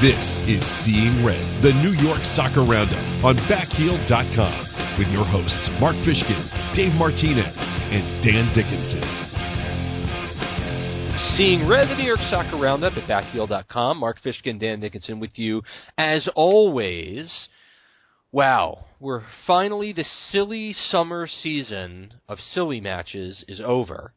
This is Seeing Red, the New York Soccer Roundup on backheel.com with your hosts Mark Fishkin, Dave Martinez, and Dan Dickinson. Seeing Red, the New York Soccer Roundup at backheel.com. Mark Fishkin, Dan Dickinson with you as always. Wow, we're finally the silly summer season of silly matches is over.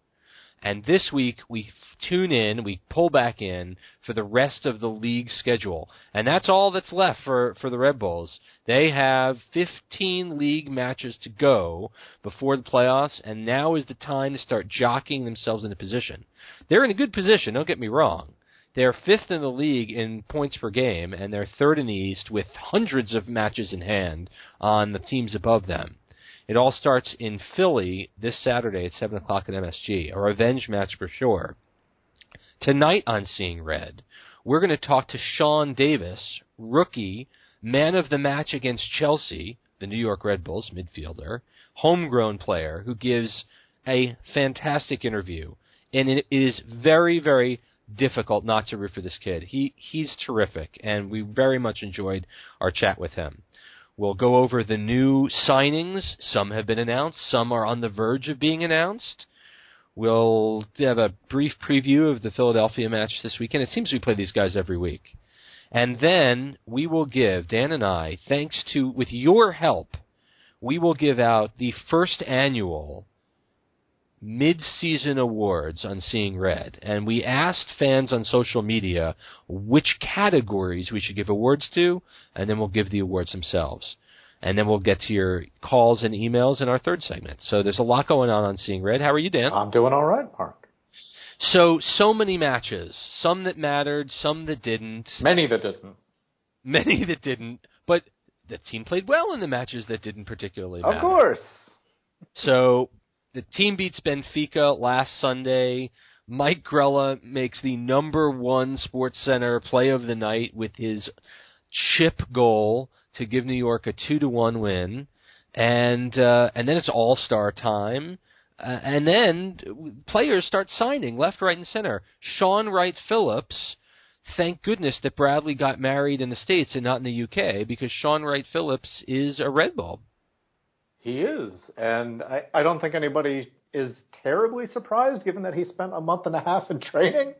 And this week we tune in, we pull back in for the rest of the league schedule. And that's all that's left for, for the Red Bulls. They have 15 league matches to go before the playoffs, and now is the time to start jockeying themselves into position. They're in a good position, don't get me wrong. They're fifth in the league in points per game, and they're third in the East with hundreds of matches in hand on the teams above them. It all starts in Philly this Saturday at 7 o'clock at MSG, a revenge match for sure. Tonight on Seeing Red, we're going to talk to Sean Davis, rookie, man of the match against Chelsea, the New York Red Bulls midfielder, homegrown player who gives a fantastic interview. And it is very, very difficult not to root for this kid. He he's terrific, and we very much enjoyed our chat with him. We'll go over the new signings. Some have been announced, some are on the verge of being announced. We'll have a brief preview of the Philadelphia match this weekend. It seems we play these guys every week. And then we will give, Dan and I, thanks to, with your help, we will give out the first annual mid-season awards on Seeing Red, and we asked fans on social media which categories we should give awards to, and then we'll give the awards themselves. And then we'll get to your calls and emails in our third segment. So there's a lot going on on Seeing Red. How are you, Dan? I'm doing all right, Mark. So so many matches, some that mattered, some that didn't, Many that didn't. many that didn't, but the team played well in the matches that didn't particularly matter. Of course. So the team beats Benfica last Sunday. Mike Grella makes the number one Sports Center play of the night with his chip goal to give New York a two to one win, and uh, and then it's All Star time. Uh, and then players start signing left, right, and center. Shaun Wright Phillips, thank goodness that Bradley got married in the States and not in the UK because Shaun Wright Phillips is a Red Bull. He is, and I, I don't think anybody is terribly surprised, given that he spent a month and a half in training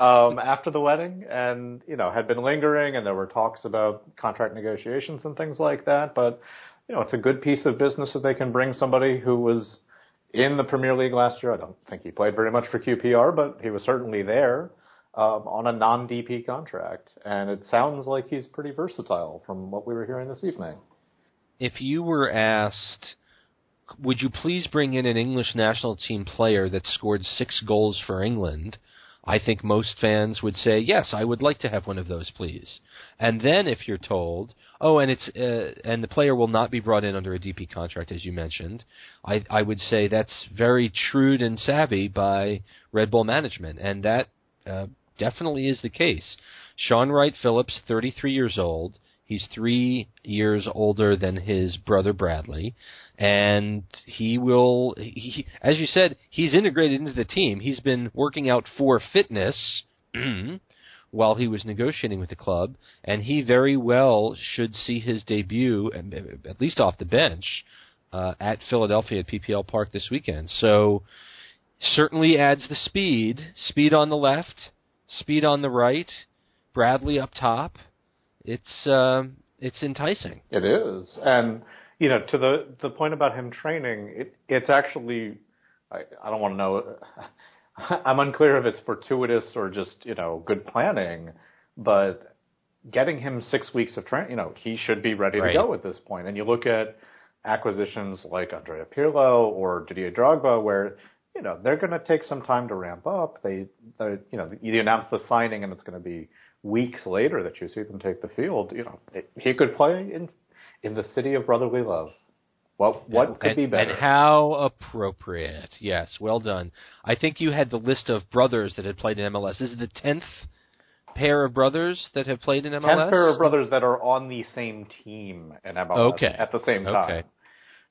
um, after the wedding, and you know had been lingering, and there were talks about contract negotiations and things like that. But you know, it's a good piece of business that they can bring somebody who was in the Premier League last year. I don't think he played very much for QPR, but he was certainly there um, on a non-DP contract, and it sounds like he's pretty versatile from what we were hearing this evening if you were asked, would you please bring in an English national team player that scored six goals for England? I think most fans would say, yes, I would like to have one of those, please. And then if you're told, oh, and it's uh, and the player will not be brought in under a DP contract, as you mentioned, I I would say that's very shrewd and savvy by Red Bull management, and that uh, definitely is the case. Shaun Wright Phillips, 33 years old, He's three years older than his brother Bradley, and he will. He, as you said, he's integrated into the team. He's been working out for fitness while he was negotiating with the club, and he very well should see his debut, at least off the bench, uh, at Philadelphia at PPL Park this weekend. So certainly adds the speed, speed on the left, speed on the right, Bradley up top it's uh, it's enticing. It is, and you know, to the the point about him training, it, it's actually I, I don't want to know. I'm unclear if it's fortuitous or just you know good planning, but getting him six weeks of training, you know, he should be ready right. to go at this point. And you look at acquisitions like Andrea Pirlo or Didier Drogba, where you know they're going to take some time to ramp up. They, they you know, you announce the signing and it's going to be weeks later that you see them take the field, you know, it, he could play in in the city of brotherly love. What what and, could be better? And how appropriate. Yes, well done. I think you had the list of brothers that had played in MLS. This is the tenth pair of brothers that have played in MLS. Tenth pair of brothers that are on the same team in MLS okay. at the same time. Okay.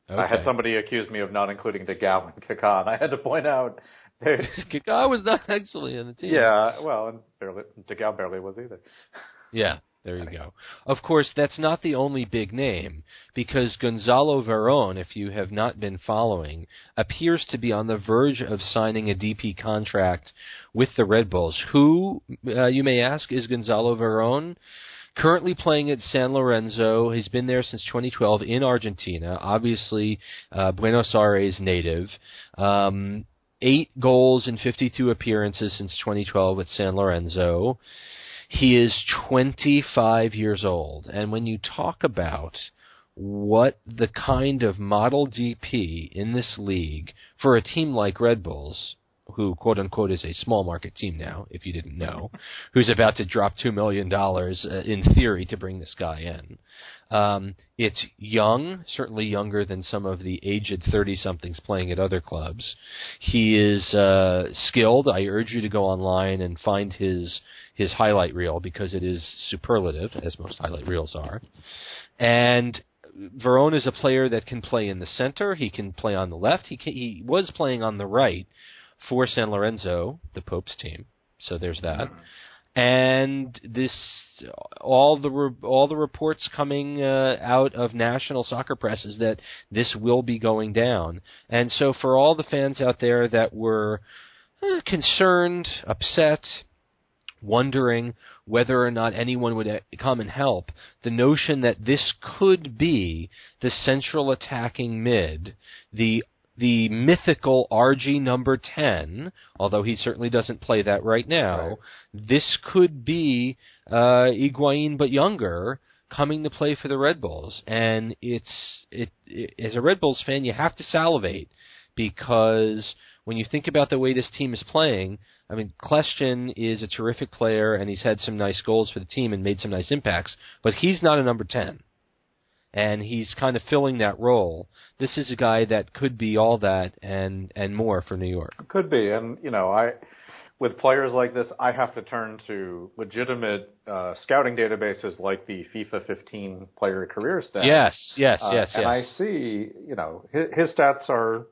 Okay. I had somebody accuse me of not including Digão and Kaká, and I had to point out Kaká was not actually on the team. Yeah, well, and barely, Digão barely was either. Yeah, There you go. Of course, that's not the only big name, because Gonzalo Veron, if you have not been following, appears to be on the verge of signing a DP contract with the Red Bulls. Who, uh, you may ask, is Gonzalo Veron? Currently playing at San Lorenzo. He's been there since 2012 in Argentina. Obviously, uh, Buenos Aires native. Um, eight goals in 52 appearances since 2012 with San Lorenzo. He is 25 years old. And when you talk about what the kind of model DP in this league for a team like Red Bulls, who quote unquote is a small market team now, if you didn't know, who's about to drop two million dollars uh, in theory to bring this guy in. Um, it's young, certainly younger than some of the aged thirty somethings playing at other clubs. He is uh, skilled. I urge you to go online and find his his highlight reel because it is superlative, as most highlight reels are. And Veron is a player that can play in the center. He can play on the left. He can, he was playing on the right for San Lorenzo, the Pope's team. So there's that. And this, all the re, all the reports coming uh, out of national soccer press is that this will be going down. And so for all the fans out there that were uh, concerned, upset, wondering whether or not anyone would uh, come and help, the notion that this could be the central attacking mid, the the mythical RG number 10, although he certainly doesn't play that right now, Right. this could be uh, Higuain but younger coming to play for the Red Bulls. And it's it, it as a Red Bulls fan, you have to salivate because when you think about the way this team is playing, I mean, Kljestan is a terrific player and he's had some nice goals for the team and made some nice impacts, but he's not a number 10. And he's kind of filling that role. This is a guy that could be all that and and more for New York. Could be, and you know, I with players like this, I have to turn to legitimate uh, scouting databases like the FIFA 15 player career stats. Yes, yes, Uh, yes, and yes. I see, you know, his, his stats are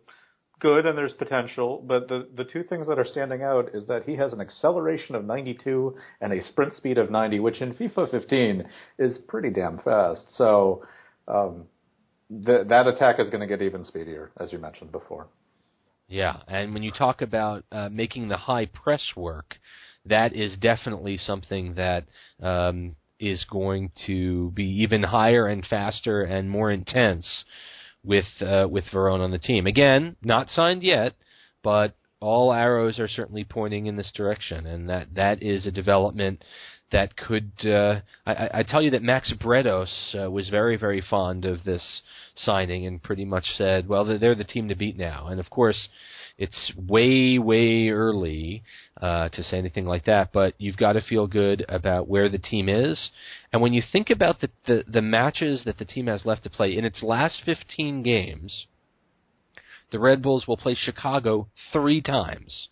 good and there's potential, but the the two things that are standing out is that he has an acceleration of 92 and a sprint speed of 90, which in FIFA 15 is pretty damn fast. So um, th- that attack is going to get even speedier, as you mentioned before. Yeah, and when you talk about uh, making the high press work, that is definitely something that um, is going to be even higher and faster and more intense with uh, with Veron on the team. Again, not signed yet, but all arrows are certainly pointing in this direction, and that that is a development that could. Uh, I, I tell you that Max Bretos uh, was very very fond of this signing and pretty much said, "Well, they're the team to beat now." And of course, it's way way early uh, to say anything like that, but you've got to feel good about where the team is. And when you think about the, the the matches that the team has left to play in its last 15 games, the Red Bulls will play Chicago three times.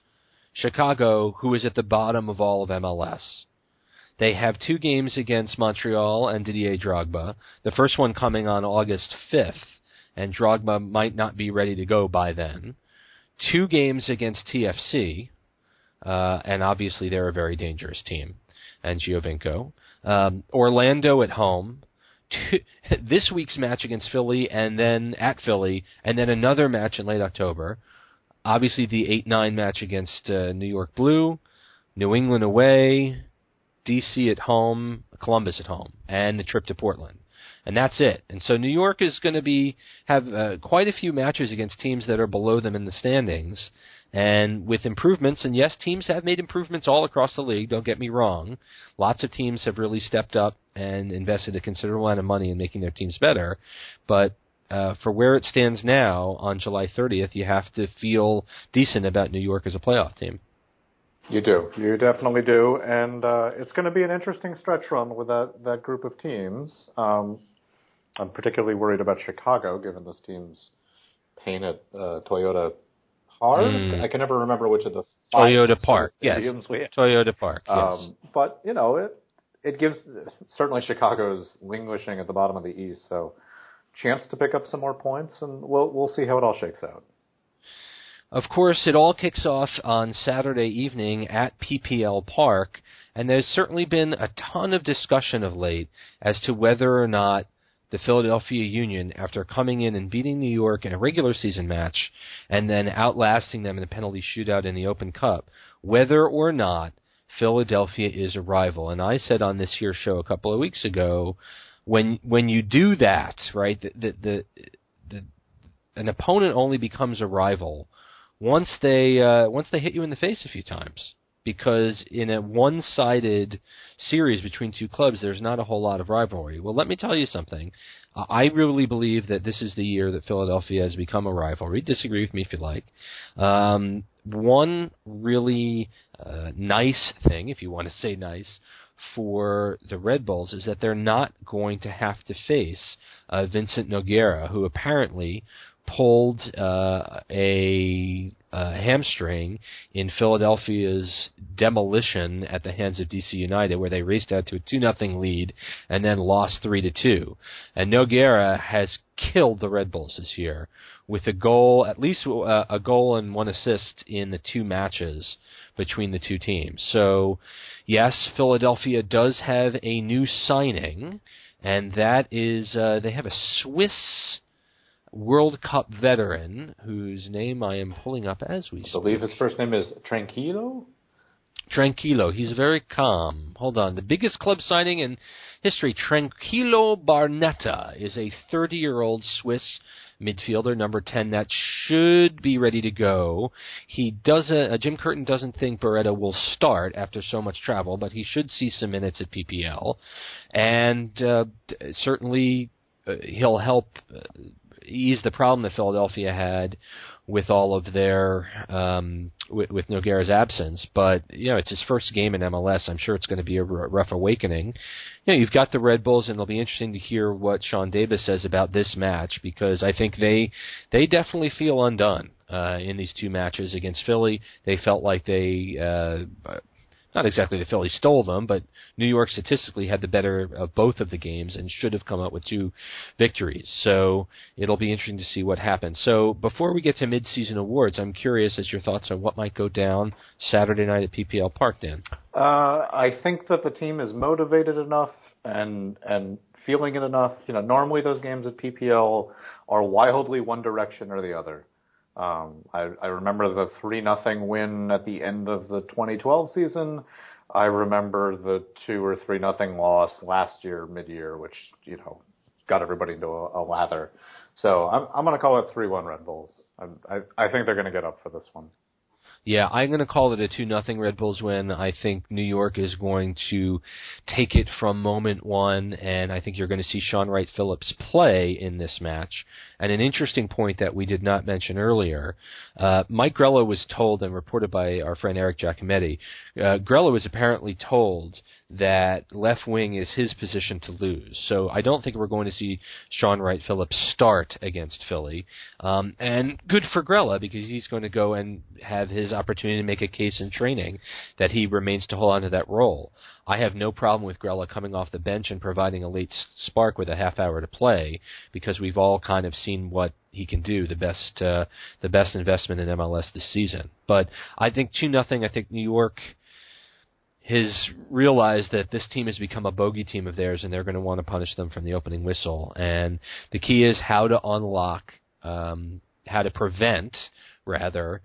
Chicago, who is at the bottom of all of MLS. They have two games against Montreal and Didier Drogba. The first one coming on August 5th, and Drogba might not be ready to go by then. Two games against TFC, uh, and obviously they're a very dangerous team, and Giovinco. Um, Orlando at home. This week's match against Philly, and then at Philly, and then another match in late October. Obviously, the 8 9 match against uh, New York Blue, New England away, DC at home, Columbus at home, and the trip to Portland. And that's it. And so New York is going to be have uh, quite a few matches against teams that are below them in the standings. And with improvements, and yes, teams have made improvements all across the league, don't get me wrong. Lots of teams have really stepped up and invested a considerable amount of money in making their teams better. But uh, for where it stands now on July 30th, you have to feel decent about New York as a playoff team. You do. You definitely do. And uh, it's going to be an interesting stretch run with that, that group of teams. Um, I'm particularly worried about Chicago, given this team's pain at uh, Toyota Park. Mm. I can never remember which of the five Toyota Park, yes. stadiums we have. Toyota Park, yes. Um, but, you know, it, it gives certainly Chicago's languishing at the bottom of the East, so chance to pick up some more points, and we'll, we'll see how it all shakes out. Of course, it all kicks off on Saturday evening at PPL Park, and there's certainly been a ton of discussion of late as to whether or not the Philadelphia Union, after coming in and beating New York in a regular season match and then outlasting them in a penalty shootout in the Open Cup, whether or not Philadelphia is a rival. And I said on this here show a couple of weeks ago, when when you do that, right, the the, the, the an opponent only becomes a rival once they uh, once they hit you in the face a few times because in a one-sided series between two clubs, there's not a whole lot of rivalry. Well, let me tell you something. I really believe that this is the year that Philadelphia has become a rivalry. Disagree with me if you like. Um, one really uh, nice thing, if you want to say nice, for the Red Bulls is that they're not going to have to face uh, Vincent Nogueira, who apparently pulled uh, a, a hamstring in Philadelphia's demolition at the hands of DC United, where they raced out to a two nothing lead and then lost three to two. And Nogueira has killed the Red Bulls this year with a goal, at least uh, a goal and one assist in the two matches between the two teams. So, yes, Philadelphia does have a new signing, and that is uh, they have a Swiss World Cup veteran whose name I am pulling up as we speak. I believe his first name is Tranquilo. Tranquilo. He's very calm. Hold on. The biggest club signing in history, Tranquilo Barnetta, is a 30 year old Swiss midfielder, number 10, that should be ready to go. He doesn't, uh, Jim Curtin doesn't think Barnetta will start after so much travel, but he should see some minutes at PPL. And uh, certainly uh, he'll help uh, ease the problem that Philadelphia had with all of their um, with, with Nogueira's absence. But you know, it's his first game in MLS. I'm sure it's going to be a r- rough awakening. You know, you've got the Red Bulls, and it'll be interesting to hear what Sean Davis says about this match because I think they they definitely feel undone uh, in these two matches against Philly. They felt like they. Uh, not exactly the Phillies stole them, but New York statistically had the better of both of the games and should have come out with two victories. So it'll be interesting to see what happens. So before we get to mid-season awards, I'm curious as your thoughts on what might go down Saturday night at PPL Park, Dan. Uh, I think that the team is motivated enough and and feeling it enough. You know, normally those games at PPL are wildly one direction or the other. Um, I, I remember the three nothing win at the end of the 2012 season. I remember the two or three nothing loss last year mid year, which you know got everybody into a, a lather. So I'm I'm going to call it three one Red Bulls. I, I I think they're going to get up for this one. Yeah, I'm going to call it a 2 nothing Red Bulls win. I think New York is going to take it from moment one, and I think you're going to see Shaun Wright Phillips play in this match. And an interesting point that we did not mention earlier uh, Mike Grella was told, and reported by our friend Eric Giacometti, uh, Grella was apparently told that left wing is his position to lose. So I don't think we're going to see Shaun Wright Phillips start against Philly. Um, and good for Grella because he's going to go and have his opportunity to make a case in training that he remains to hold on to that role. I have no problem with Grella coming off the bench and providing a late spark with a half hour to play because we've all kind of seen what he can do. The best, uh, the best investment in MLS this season. But I think two nothing. I think New York has realized that this team has become a bogey team of theirs, and they're going to want to punish them from the opening whistle. And the key is how to unlock, um, how to prevent, rather,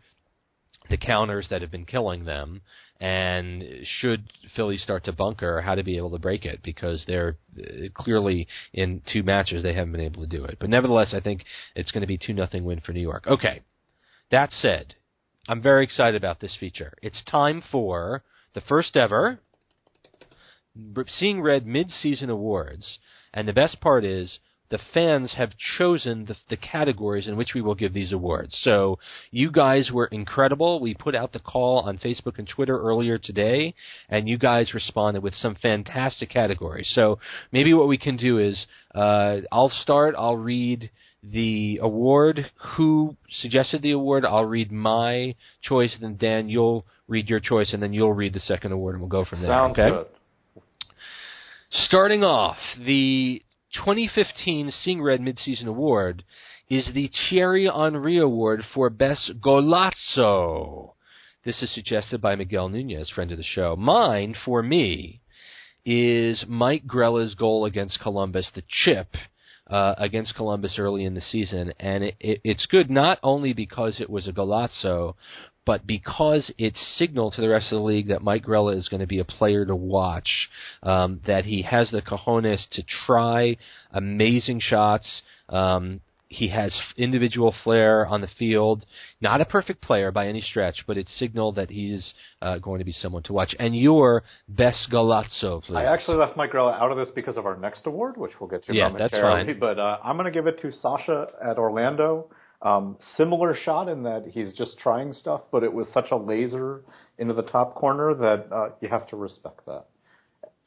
the counters that have been killing them. And should Philly start to bunker, how to be able to break it because they're uh, clearly in two matches they haven't been able to do it. But nevertheless, I think it's going to be two nothing win for New York. Okay, that said, I'm very excited about this feature. It's time for the first ever Seeing Red mid-season awards, and the best part is the fans have chosen the, the, categories in which we will give these awards. So you guys were incredible. We put out the call on Facebook and Twitter earlier today, and you guys responded with some fantastic categories. So maybe what we can do is uh, I'll start. I'll read the award, who suggested the award. I'll read my choice, and then Dan, you'll read your choice, and then you'll read the second award, and we'll go from there. Sounds okay? good. Starting off, the 2015 Seeing Red Midseason Award is the Thierry Henry Award for Best Golazo. This is suggested by Miguel Nunez, friend of the show. Mine, for me, is Mike Grella's goal against Columbus, the chip uh, against Columbus early in the season, and it, it, it's good not only because it was a golazo, but because it signaled to the rest of the league that Mike Grella is going to be a player to watch, um, that he has the cojones to try amazing shots. Um, he has individual flair on the field. Not a perfect player by any stretch, but it signaled that he's uh, going to be someone to watch. And your best Golazo, please. I actually left Mike Grella out of this because of our next award, which we'll get to yeah, momentarily. That's fine. But uh, I'm going to give it to Sacha at Orlando. Um, similar shot in that he's just trying stuff, but it was such a laser into the top corner that uh, you have to respect that.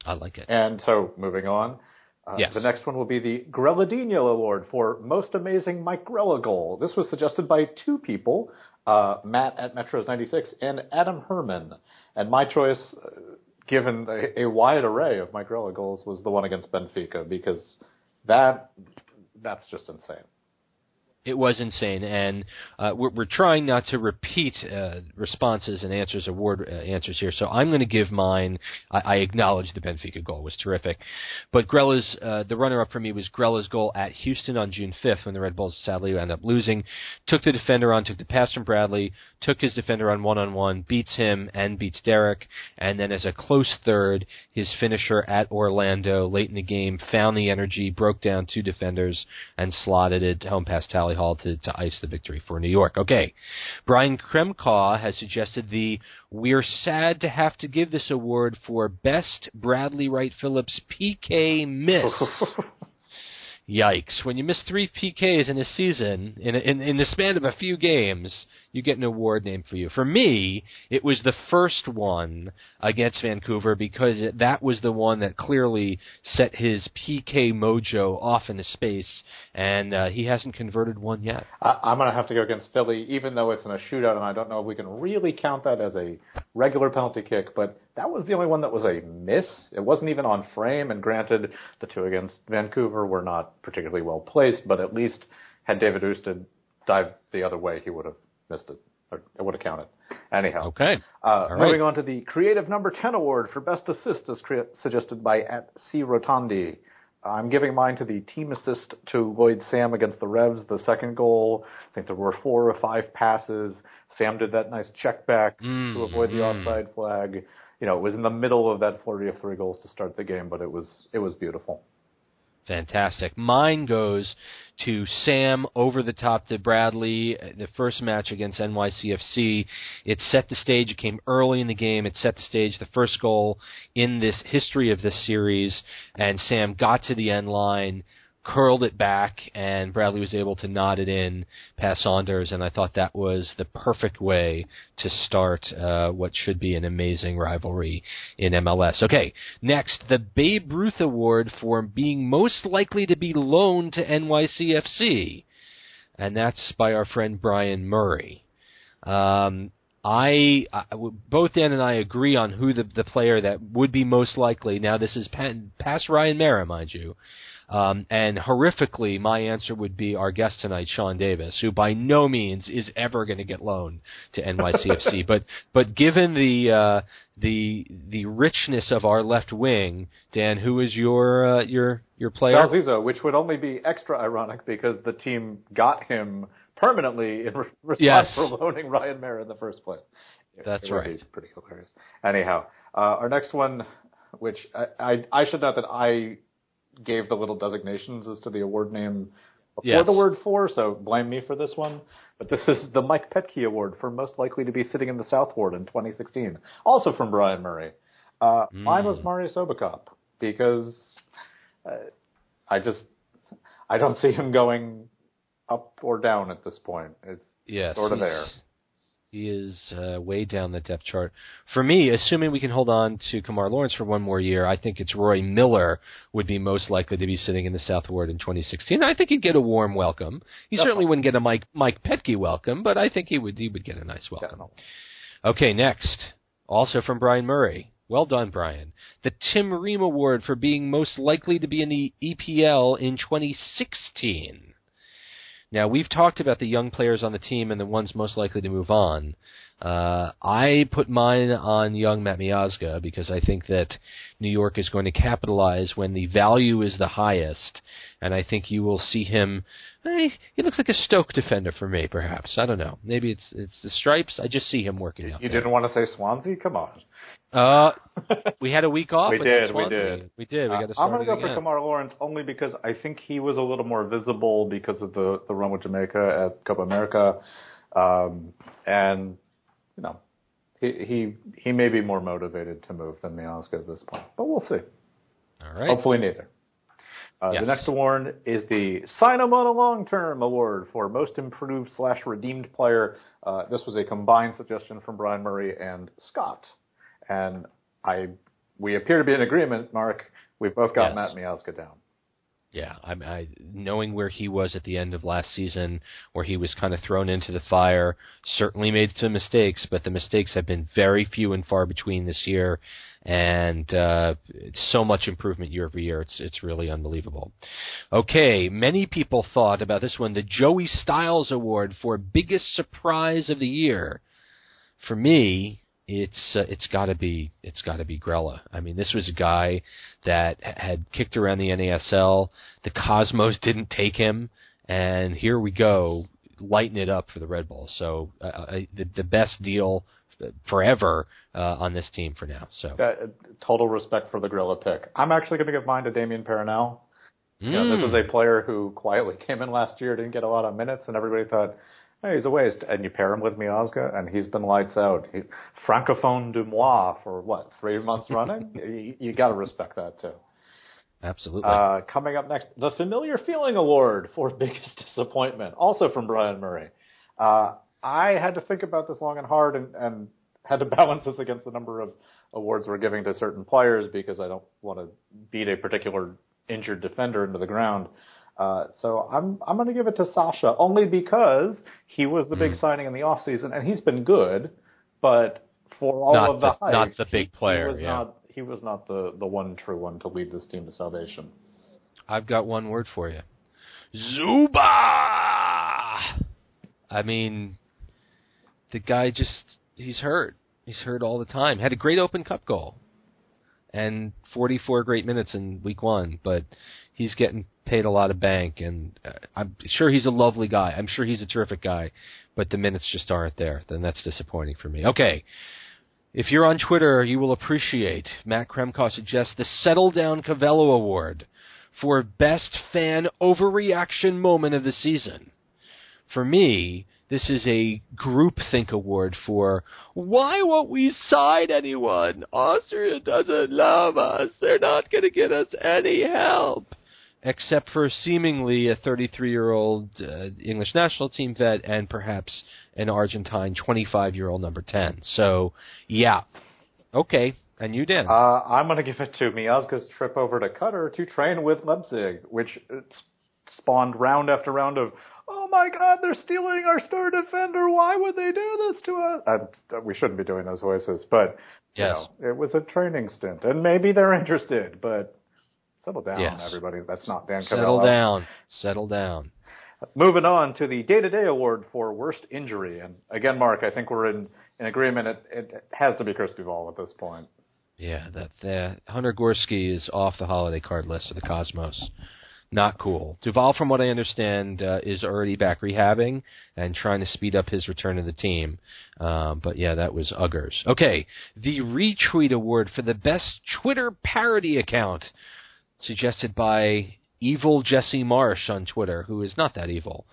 I like it. And so, moving on. Uh, yes. The next one will be the Grilladino Award for Most Amazing Mike Grella Goal. This was suggested by two people, uh, Matt at Metros 96 and Adam Herman. And my choice, uh, given a, a, wide array of Mike Grella goals, was the one against Benfica because that that's just insane. It was insane, and uh, we're, we're, trying not to repeat uh, responses and answers, award uh, answers here. So I'm going to give mine. I, I, acknowledge the Benfica goal was terrific, but Grella's uh, the runner-up for me was Grella's goal at Houston on June 5th when the Red Bulls sadly end up losing. Took the defender on, took the pass from Bradley, took his defender on one-on-one, beats him and beats Derek, and then as a close third, his finisher at Orlando late in the game found the energy, broke down two defenders, and slotted it home past Tally Hall to, to ice the victory for New York. Okay. Brian Kremkaw has suggested the We're sad to have to give this award for best Bradley Wright Phillips PK miss. Yikes. When you miss three PKs in a season, in, in, in the span of a few games, you get an award named for you. For me, it was the first one against Vancouver because it, that was the one that clearly set his PK mojo off into space, and uh, he hasn't converted one yet. I, I'm going to have to go against Philly, even though it's in a shootout, and I don't know if we can really count that as a regular penalty kick, but that was the only one that was a miss. It wasn't even on frame, and granted, the two against Vancouver were not particularly well placed, but at least had David Ousted dived the other way, he would have missed it. Or it would have counted. Anyhow. Okay. Uh, moving on to the Creative Number 10 Award for Best Assist, as cre- suggested by at C. Rotondi. I'm giving mine to the team assist to Lloyd Sam against the Revs, the second goal. I think there were four or five passes. Sam did that nice check back mm, to avoid the mm. offside flag. You know, it was in the middle of that flurry of three goals to start the game, but it was it was beautiful. Fantastic. Mine goes to Sam over the top to Bradley. The first match against NYCFC, it set the stage. It came early in the game. It set the stage. The first goal in this history of this series, and Sam got to the end line curled it back, and Bradley was able to nod it in past Saunders, and I thought that was the perfect way to start uh, what should be an amazing rivalry in MLS. Okay, next, the Babe Ruth Award for being most likely to be loaned to NYCFC, and that's by our friend Brian Murray. Um, I, I both Dan and I agree on who the the player that would be most likely. Now this is past Ryan Meara, mind you. Um, and horrifically, my answer would be our guest tonight, Sean Davis, who by no means is ever going to get loaned to NYCFC. but but given the uh, the the richness of our left wing, Dan, who is your uh, your your player? Sal Zizzo, which would only be extra ironic because the team got him permanently in re- response yes. for loaning Ryan Meara in the first place. That's it right. Pretty hilarious. Anyhow, uh, our next one, which I, I I should note that I gave the little designations as to the award name before yes. the word for, so blame me for this one. But this is the Mike Petke Award for most likely to be sitting in the South Ward in 2016, also from Brian Murray. Uh, mm. Mine was Marius Obekop because uh, I just I don't see him going up or down at this point. It's yes, sort of there. He is uh, way down the depth chart. For me, assuming we can hold on to Kemar Lawrence for one more year, I think it's Roy Miller would be most likely to be sitting in the South Ward in 2016. I think he'd get a warm welcome. He Definitely. certainly wouldn't get a Mike Mike Petke welcome, but I think he would he would get a nice welcome. Definitely. Okay, next, also from Brian Murray, Well done, Brian. The Tim Ream Award for being most likely to be in the EPL in 2016. Now, we've talked about the young players on the team and the ones most likely to move on. Uh, I put mine on young Matt Miazga because I think that New York is going to capitalize when the value is the highest, and I think you will see him. Eh, he looks like a Stoke defender for me, perhaps. I don't know. Maybe it's it's the stripes. I just see him working out. You there. didn't want to say Swansea? Come on. Uh, we had a week off. We against did, we did. We did. We got to Uh, start I'm going to go again. for Kemar Lawrence only because I think he was a little more visible because of the, the run with Jamaica at Copa America. Um, and, you know, he, he, he may be more motivated to move than Miazga at this point, but we'll see. All right. Hopefully neither. Uh, Yes. The next award is the Sign 'em on a Long Term Award for Most Improved slash Redeemed Player. Uh, this was a combined suggestion from Brian Murray and Scott. And I, we appear to be in agreement, Mark. We've both got Yes. Matt Miazga down. Yeah, I, I knowing where he was at the end of last season, where he was kind of thrown into the fire, certainly made some mistakes, but the mistakes have been very few and far between this year, and uh, it's so much improvement year over year. It's it's really unbelievable. Okay, many people thought about this one, the Joey Styles Award for biggest surprise of the year. For me, it's uh, it's got to be it's got to be Grella. I mean, this was a guy that had kicked around the NASL. The Cosmos didn't take him, and here we go, lighting it up for the Red Bulls. So uh, uh, the the best deal forever uh, on this team for now. So Uh, total respect for the Gorilla pick. I'm actually going to give mine to Damien Perrinelle. You know, this was a player who quietly came in last year, didn't get a lot of minutes, and everybody thought, hey, he's a waste. And you pair him with Miazga, and he's been lights out. He, Francophone du mois for what, three months running? you you got to respect that, too. absolutely. Uh, coming up next, the Familiar Feeling Award for Biggest Disappointment, also from Brian Murray. Uh, I had to think about this long and hard and, and had to balance this against the number of awards we're giving to certain players because I don't want to beat a particular injured defender into the ground. Uh, so I'm I'm going to give it to Sacha only because he was the big signing in the off season and he's been good, but for all Not of the, the- hype, not the big player, He was yeah. not he was not the the one true one to lead this team to salvation. I've got one word for you. Zubar. I mean, the guy just he's hurt. He's hurt all the time. Had a great Open Cup goal and 44 great minutes in week 1, but he's getting paid a lot of bank and uh, I'm sure he's a lovely guy. I'm sure he's a terrific guy, but the minutes just aren't there. Then that's disappointing for me. Okay. If you're on Twitter, you will appreciate Matt Kremkow suggests the Settle Down Cavello Award for best fan overreaction moment of the season. For me, this is a groupthink award for why won't we sign anyone? Austria doesn't love us. They're not going to get us any help. Except for seemingly a 33 year old uh, English national team vet and perhaps an Argentine 25 year old number 10. So, yeah. Okay. And you, Dan? Uh, I'm going to give it to Miazga's trip over to Qatar to train with Leipzig, which spawned round after round of, oh my God, they're stealing our star defender. Why would they do this to us? Uh, we shouldn't be doing those voices, but Yes. you know, it was a training stint, and maybe they're interested, but settle down, Yes. everybody. That's not Dan Settle Cavello. down. Settle down. Moving on to the day-to-day award for worst injury, and again, Mark, I think we're in, in agreement. It, it has to be Chris Duvall at this point. Yeah, that the Hunter Gorski is off the holiday card list of the Cosmos. Not cool. Duvall, from what I understand, uh, is already back rehabbing and trying to speed up his return to the team. Um, but yeah, that was Uggers. Okay, the retweet award for the best Twitter parody account, suggested by evil Jesse Marsch on Twitter, who is not that evil.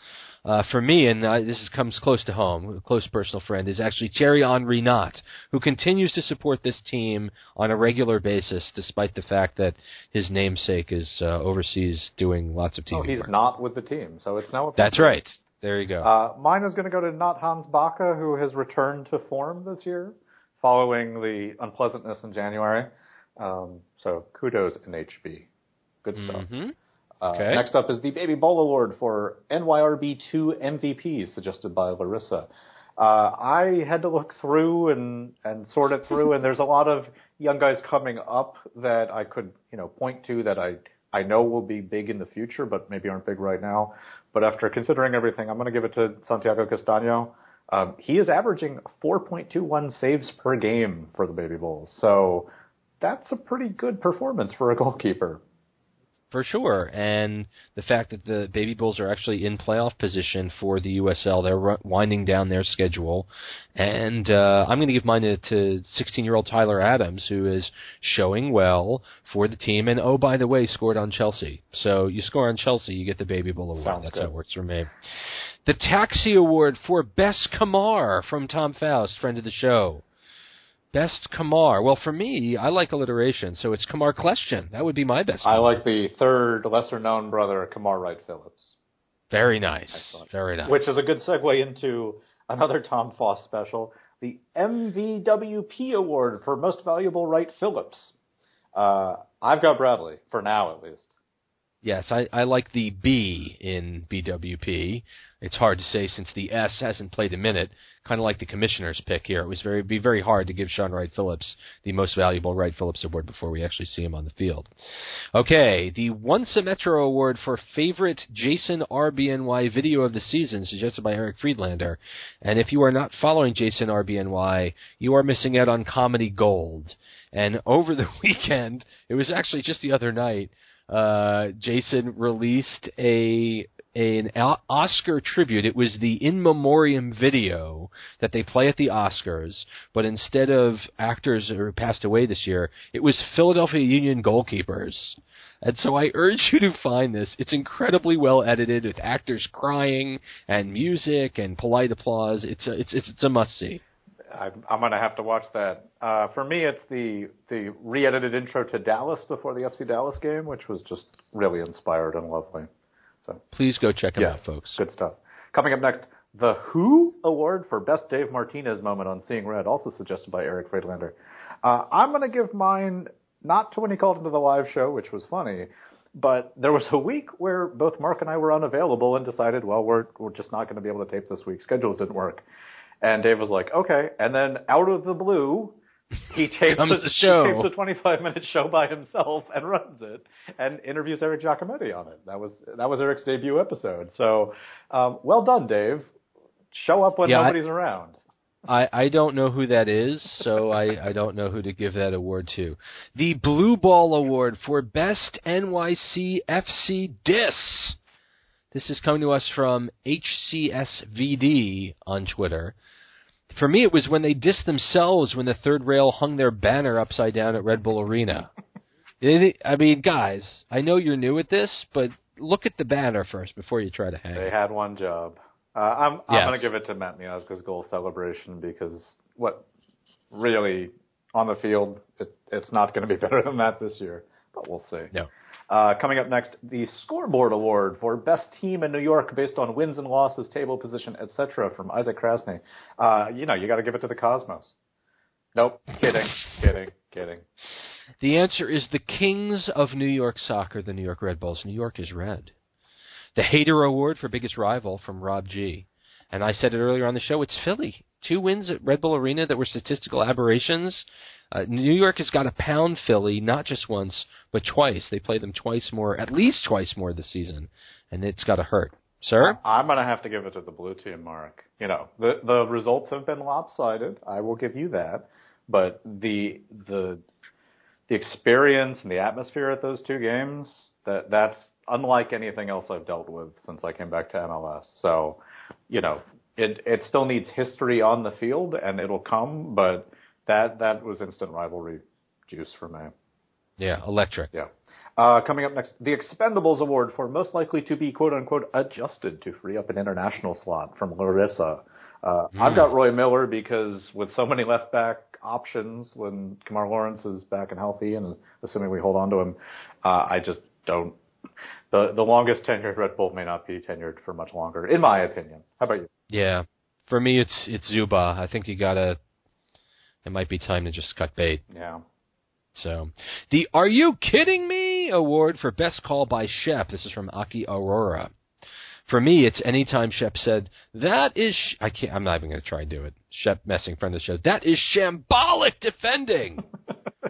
Uh, for me, and uh, this is, comes close to home, a close personal friend, is actually Thierry Henry Knott, who continues to support this team on a regular basis, despite the fact that his namesake is uh, overseas doing lots of TV Oh, he's work. not with the team, so it's now. That's right. There you go. Uh, mine is going to go to not Hans Backe, who has returned to form this year following the unpleasantness in January. Um, so kudos NHB. Good stuff. hmm Uh, Okay. Next up is the Baby Bowl Award for NYRB2 MVPs, suggested by Larissa. Uh, I had to look through and, and sort it through, and there's a lot of young guys coming up that I could, you know, point to that I I know will be big in the future, but maybe aren't big right now. But after considering everything, I'm going to give it to Santiago Castaño. Um, he is averaging 4.21 saves per game for the Baby Bulls, so that's a pretty good performance for a goalkeeper for sure. And the fact that the Baby Bulls are actually in playoff position for the USL, they're winding down their schedule. And uh, I'm going to give mine to 16 year old Tyler Adams, who is showing well for the team. And oh, by the way, scored on Chelsea. So you score on Chelsea, you get the Baby Bull award. Sounds That's good. how it works for me. The Taxi Award for Best Kemar from Tom Faust, friend of the show. Best Kemar. Well, for me, I like alliteration, so it's Kemar Kljestan. That would be my best. I like the third lesser known brother, Kemar Wright Phillips. Very nice. Excellent. Very nice. Which is a good segue into another Tom Foss special, the MVWP Award for Most Valuable Wright Phillips. Uh, I've got Bradley, for now at least. Yes, I, I like the B in BWP. It's hard to say since the S hasn't played a minute. Kind of like the commissioner's pick here. It was very be very hard to give Shaun Wright Phillips the most valuable Wright Phillips award before we actually see him on the field. Okay, the Once a Metro Award for favorite Jason RBNY video of the season, suggested by Eric Friedlander. And if you are not following Jason RBNY, you are missing out on comedy gold. And over the weekend, it was actually just the other night uh, Jason released a an Oscar tribute. It was the in memoriam video that they play at the Oscars, but instead of actors who passed away this year, it was Philadelphia Union goalkeepers. And so I urge you to find this. It's incredibly well edited with actors crying and music and polite applause. It's a, it's it's, it's a must see. I'm, I'm going to have to watch that. Uh, for me, it's the the re-edited intro to Dallas before the FC Dallas game, which was just really inspired and lovely. So please go check them yes, out, folks. Good stuff. Coming up next, the Who Award for Best Dave Martinez Moment on Seeing Red, also suggested by Eric Friedlander. Uh, I'm going to give mine not to when he called into the live show, which was funny, but there was a week where both Mark and I were unavailable and decided, well, we're we're just not going to be able to tape this week. Schedules didn't work. And Dave was like, okay. And then out of the blue, he tapes, Comes a, the show. he tapes a 25 minute show by himself and runs it and interviews Eric Giacometti on it. That was that was Eric's debut episode. So, um, well done, Dave. Show up when Yeah, I- nobody's around. I, I don't know who that is, so I, I don't know who to give that award to. The Blue Ball Award for Best NYC FC Diss. This is coming to us from HCSVD on Twitter. For me, it was when they dissed themselves when the third rail hung their banner upside down at Red Bull Arena. It- I mean, guys, I know you're new at this, but look at the banner first before you try to hang They it. had one job. Uh, I'm I'm Yes. going to give it to Matt Miazga's goal celebration because what really on the field, it, it's not going to be better than that this year, but we'll see. No. Uh, coming up next, the Scoreboard Award for Best Team in New York based on wins and losses, table position, etc. from Isaac Krasny. Uh, you know, you got to give it to the Cosmos. Nope, kidding, kidding, kidding. The answer is the Kings of New York Soccer, the New York Red Bulls. New York is red. The Hater Award for Biggest Rival from Rob G. And I said it earlier on the show, it's Philly. Two wins at Red Bull Arena that were statistical aberrations. Uh, New York has got to pound Philly, not just once, but twice. They play them twice more, at least twice more this season, and it's got to hurt. Sir? I'm going to have to give it to the blue team, Mark. You know, the the results have been lopsided. I will give you that, but the the the experience and the atmosphere at those two games that that's unlike anything else I've dealt with since I came back to MLS. So, you know, it it still needs history on the field and it'll come, but that that was instant rivalry juice for me. Yeah, electric. Yeah. Uh, coming up next, the Expendables Award for most likely to be quote unquote adjusted to free up an international slot from Larissa. Uh, I've got Roy Miller because with so many left back options when Kemar Lawrence is back and healthy and assuming we hold on to him, uh, I just don't. The the longest tenured Red Bull may not be tenured for much longer, in my opinion. How about you? Yeah. For me, it's it's Zubar. I think you gotta. It might be time to just cut bait. Yeah. So, the Are You Kidding Me award for Best Call by Shep. This is from Aki Aurora. For me, it's anytime Shep said, That is. Sh-, I can't, I'm not even going to try and do it. Shep Messing, friend of the show. That is shambolic defending.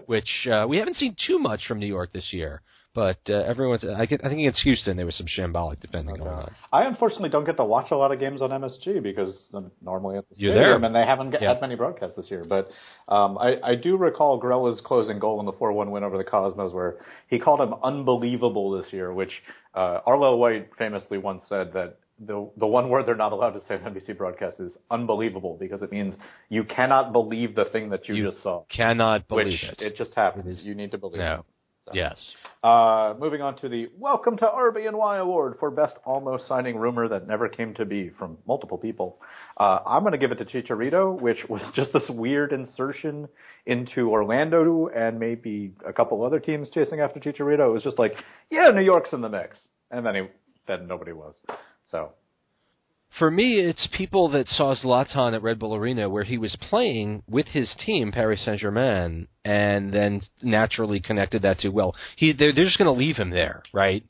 which uh, we haven't seen too much from New York this year. But uh, everyone's, I, get, I think against Houston there was some shambolic defending going on. I unfortunately don't get to watch a lot of games on MSG because I'm normally at the You're stadium there. and they haven't Yeah. had many broadcasts this year. But um, I, I do recall Grella's closing goal in the 4-1 win over the Cosmos where he called him unbelievable this year, which uh, Arlo White famously once said that the the one word they're not allowed to say on NBC broadcast is unbelievable because it means you cannot believe the thing that you, You just saw. Cannot believe which it. just happened. It is- you need to believe no. So. Yes. Uh, moving on to the Welcome to RBNY Award for Best Almost Signing Rumor That Never Came to Be from multiple people. Uh, I'm going to give it to Chicharito, which was just this weird insertion into Orlando and maybe a couple other teams chasing after Chicharito. It was just like, yeah, New York's in the mix. And then he, then nobody was. So, For me, it's people that saw Zlatan at Red Bull Arena where he was playing with his team, Paris Saint Germain, and then naturally connected that to, well, he they're, they're just going to leave him there, right?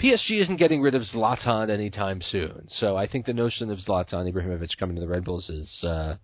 PSG isn't getting rid of Zlatan anytime soon. So I think the notion of Zlatan Ibrahimovic coming to the Red Bulls is uh,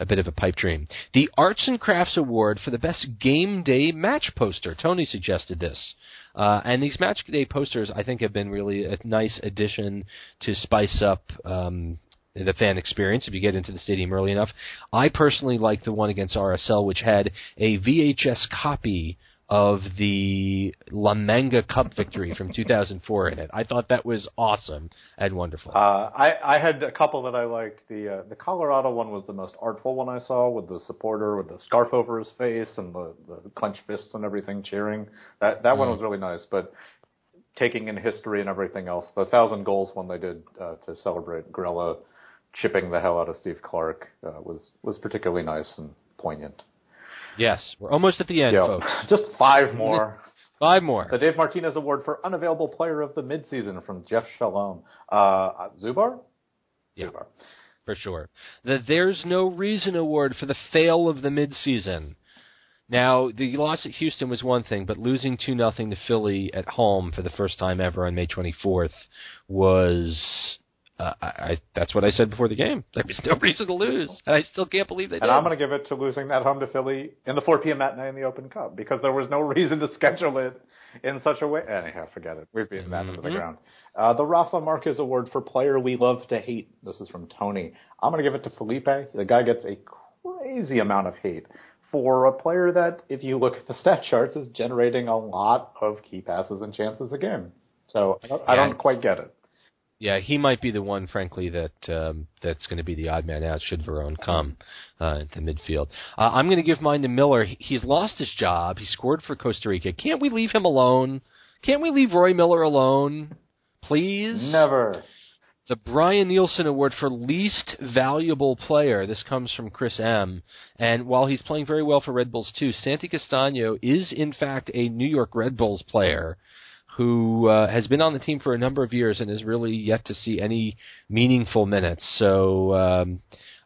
a bit of a pipe dream. The Arts and Crafts Award for the best game day match poster. Tony suggested this. Uh, and these match day posters, I think, have been really a nice addition to spice up um, the fan experience if you get into the stadium early enough. I personally like the one against RSL, which had a VHS copy of the La Manga Cup victory from 2004 in it. I thought that was awesome and wonderful. uh, I, I had a couple that I liked. The, uh, the Colorado one was the most artful one I saw with the supporter with the scarf over his face and the, the clenched fists and everything cheering. That, that one Mm. was really nice, but taking in history and everything else, the thousand goals one they did, uh, to celebrate Grella chipping the hell out of Steve Clark, uh, was, was particularly nice and poignant. Yes, we're almost at the end, Yeah. folks. Just five more. Five more. The Dave Martinez Award for Unavailable Player of the Midseason from Jeff Shalom. Uh, Zubar? Yeah. Zubar. for sure. The There's No Reason Award for the fail of the midseason. Now, the loss at Houston was one thing, but losing 2 nothing to Philly at home for the first time ever on May 24th was. Uh, I, I, that's what I said before the game. There was no reason to lose, and I still can't believe they did. And I'm going to give it to losing that home to Philly in the 4 p.m. matinee in the Open Cup because there was no reason to schedule it in such a way. Anyhow, forget it. We've beaten that into the Mhm. ground. Uh, the Rafa Marquez Award for Player We Love to Hate. This is from Tony. I'm going to give it to Felipe. The guy gets a crazy amount of hate for a player that, if you look at the stat charts, is generating a lot of key passes and chances a game. So I don't, I don't quite get it. Yeah, he might be the one, frankly, that um, that's going to be the odd man out should Veron come uh, into midfield. Uh, I'm going to give mine to Miller. He's lost his job. He scored for Costa Rica. Can't we leave him alone? Can't we leave Roy Miller alone, please? Never. The Brian Nielsen Award for Least Valuable Player. This comes from Chris M. And while he's playing very well for Red Bulls too, Santi Castano is in fact a New York Red Bulls player who uh, has been on the team for a number of years and has really yet to see any meaningful minutes. So um,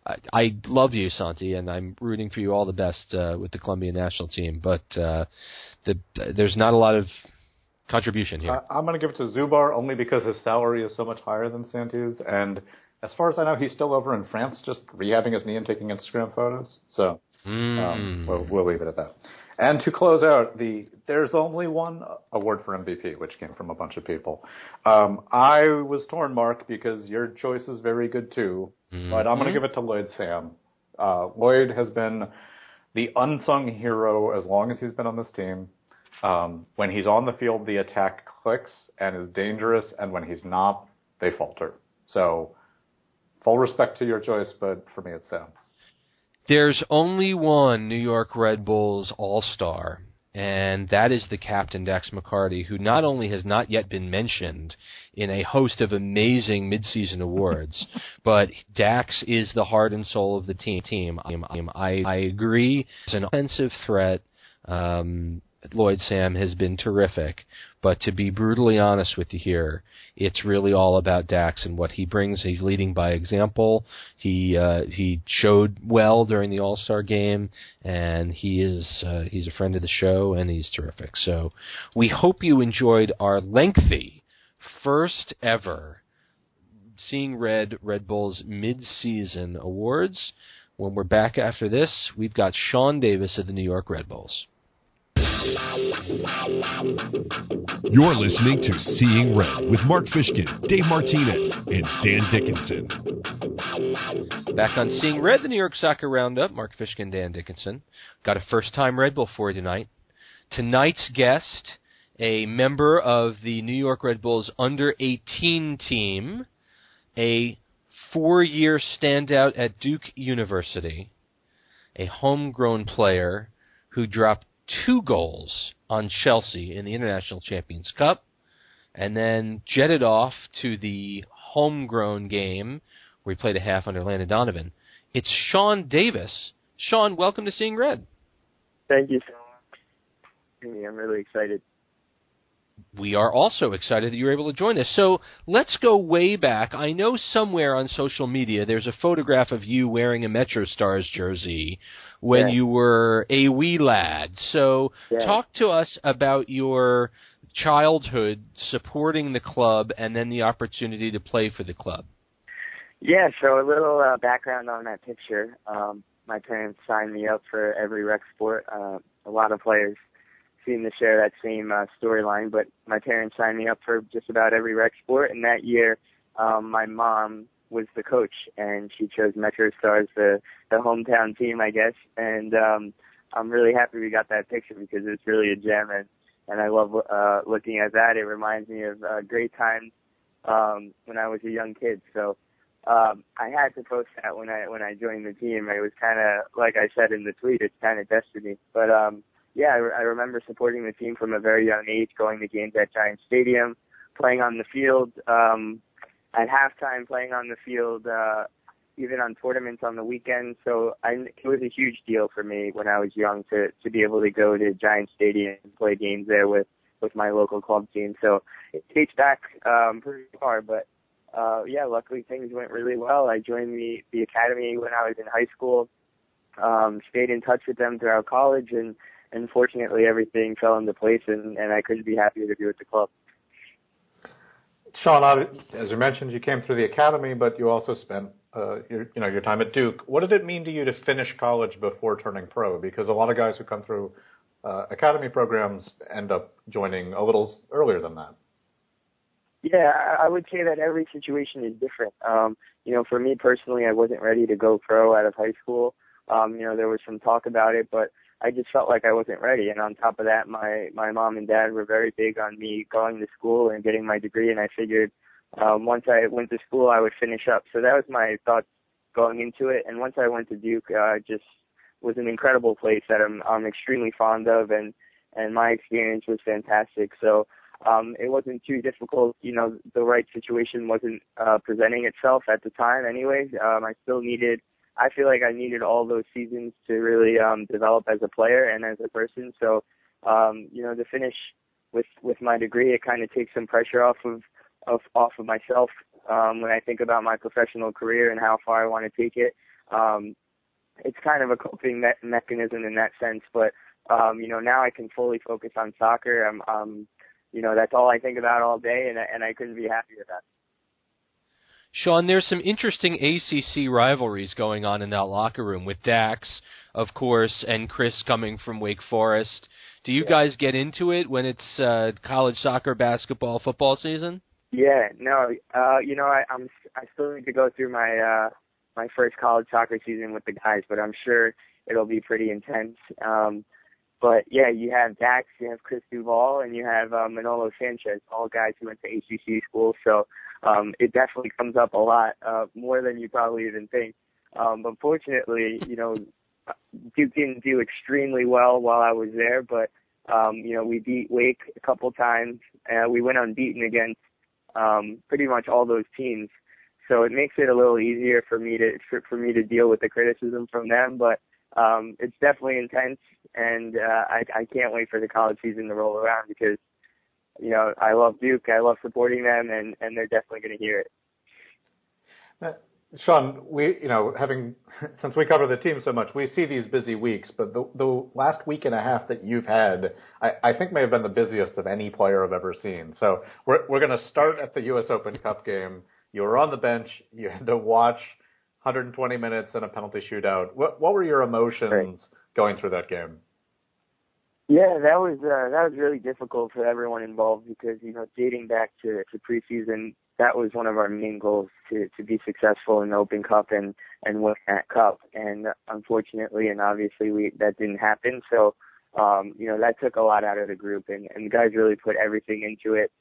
I, I love you, Santi, and I'm rooting for you all the best uh, with the Colombian national team. But uh, the, there's not a lot of contribution here. I, I'm going to give it to Zubar only because his salary is so much higher than Santi's, and as far as I know, he's still over in France, just rehabbing his knee and taking Instagram photos. So um, Mm. we'll, we'll leave it at that. And to close out, the there's only one award for MVP, which came from a bunch of people. Um, I was torn, Mark, because your choice is very good too, but I'm going to give it to Lloyd Sam. Uh, Lloyd has been the unsung hero as long as he's been on this team. Um, when he's on the field, the attack clicks and is dangerous, and when he's not, they falter. So, full respect to your choice, but for me, it's Sam. There's only one New York Red Bulls All Star, and that is the captain Dax McCarty, who not only has not yet been mentioned in a host of amazing midseason awards, but Dax is the heart and soul of the team. Team, I, I agree. As an offensive threat, um, Lloyd Sam has been terrific. But to be brutally honest with you here, it's really all about Dax and what he brings. He's leading by example. He uh, he showed well during the All Star game, and he is uh, he's a friend of the show, and he's terrific. So we hope you enjoyed our lengthy first ever Seeing Red Red Bulls mid-season awards. When we're back after this, we've got Sean Davis of the New York Red Bulls. You're listening to Seeing Red with Mark Fishkin, Dave Martinez, and Dan Dickinson. Back on Seeing Red, the New York Soccer Roundup. Mark Fishkin, Dan Dickinson. Got a first time Red Bull for you tonight. Tonight's guest, a member of the New York Red Bulls under 18 team, a four year standout at Duke University, a homegrown player who dropped two goals on Chelsea in the International Champions Cup, and then jetted off to the homegrown game where he played a half under Landon Donovan. It's Sean Davis. Sean, welcome to Seeing Red. Thank you so much. I'm really excited. We are also excited that you were able to join us. So let's go way back. I know somewhere on social media there's a photograph of you wearing a Metro Stars jersey when Yeah. you were a wee lad. So Yeah. talk to us about your childhood supporting the club and then the opportunity to play for the club. Yeah, so a little uh, background on that picture. Um, my parents signed me up for every rec sport. Uh, a lot of players seem to share that same uh, storyline, but my parents signed me up for just about every rec sport. And that year, um, my mom was the coach, and she chose Metro Stars, the the hometown team, I guess. And um, I'm really happy we got that picture because it's really a gem, and and I love uh, looking at that. It reminds me of uh, great times um, when I was a young kid. So um, I had to post that when I when I joined the team. It was kind of like I said in the tweet, it's kind of destiny. But um, yeah, I, re- I remember supporting the team from a very young age, going to games at Giant Stadium, playing on the field um, at halftime, playing on the field, uh, even on tournaments on the weekends. So I, it was a huge deal for me when I was young to to be able to go to Giant Stadium and play games there with with my local club team. So it dates back um, pretty far, but uh, yeah, luckily things went really well. I joined the the academy when I was in high school. Um, stayed in touch with them throughout college, and and fortunately everything fell into place, and and I couldn't be happier to be with the club. Sean, as you mentioned, you came through the academy, but you also spent uh, your, you know, your time at Duke. What did it mean to you to finish college before turning pro? Because a lot of guys who come through uh, academy programs end up joining a little earlier than that. Yeah, I I would say that every situation is different. Um, you know, for me personally, I wasn't ready to go pro out of high school. Um, you know, there was some talk about it, but I just felt like I wasn't ready. And on top of that, my my mom and dad were very big on me going to school and getting my degree. And I figured um, once I went to school, I would finish up. So that was my thoughts going into it. And once I went to Duke, uh, just was an incredible place that I'm I'm extremely fond of, and and my experience was fantastic. So um, it wasn't too difficult. You know, the right situation wasn't uh, presenting itself at the time. Anyways, um, I still needed. I feel like I needed all those seasons to really um, develop as a player and as a person. So, um, you know, to finish with with my degree, it kind of takes some pressure off of of off of myself um, when I think about my professional career and how far I want to take it. Um, it's kind of a coping me- mechanism in that sense, but um, you know, now I can fully focus on soccer. I'm, um, you know, that's all I think about all day, and I, and I couldn't be happier with that. Sean, there's some interesting ACC rivalries going on in that locker room with Dax, of course, and Chris coming from Wake Forest. Do you Yeah. guys get into it when it's uh, college soccer, basketball, football season? Yeah, no, uh, you know, I, I'm I still need to go through my uh, my first college soccer season with the guys, but I'm sure it'll be pretty intense. Um, but yeah, you have Dax, you have Chris Duvall, and you have uh, Manolo Sanchez, all guys who went to ACC schools. So um, it definitely comes up a lot, uh, more than you probably even think. Um, but fortunately, you know, Duke didn't do extremely well while I was there, but um, you know, we beat Wake a couple times. and we went unbeaten against um, pretty much all those teams. So it makes it a little easier for me to for, for me to deal with the criticism from them. But um, it's definitely intense, and uh, I, I can't wait for the college season to roll around because you know I love Duke, I love supporting them, and and they're definitely going to hear it. Uh, Sean, we, you know, having since we cover the team so much, we see these busy weeks. But the the last week and a half that you've had, I, I think may have been the busiest of any player I've ever seen. So we're we're going to start at the U.S. Open Cup game. You were on the bench. You had to watch 120 minutes and a penalty shootout. What what were your emotions right. going through that game? Yeah, that was uh, that was really difficult for everyone involved because you know dating back to to preseason, that was one of our main goals to to be successful in the Open Cup and and win that cup. And unfortunately, and obviously, we that didn't happen. So, um, you know, that took a lot out of the group, and and the guys really put everything into it.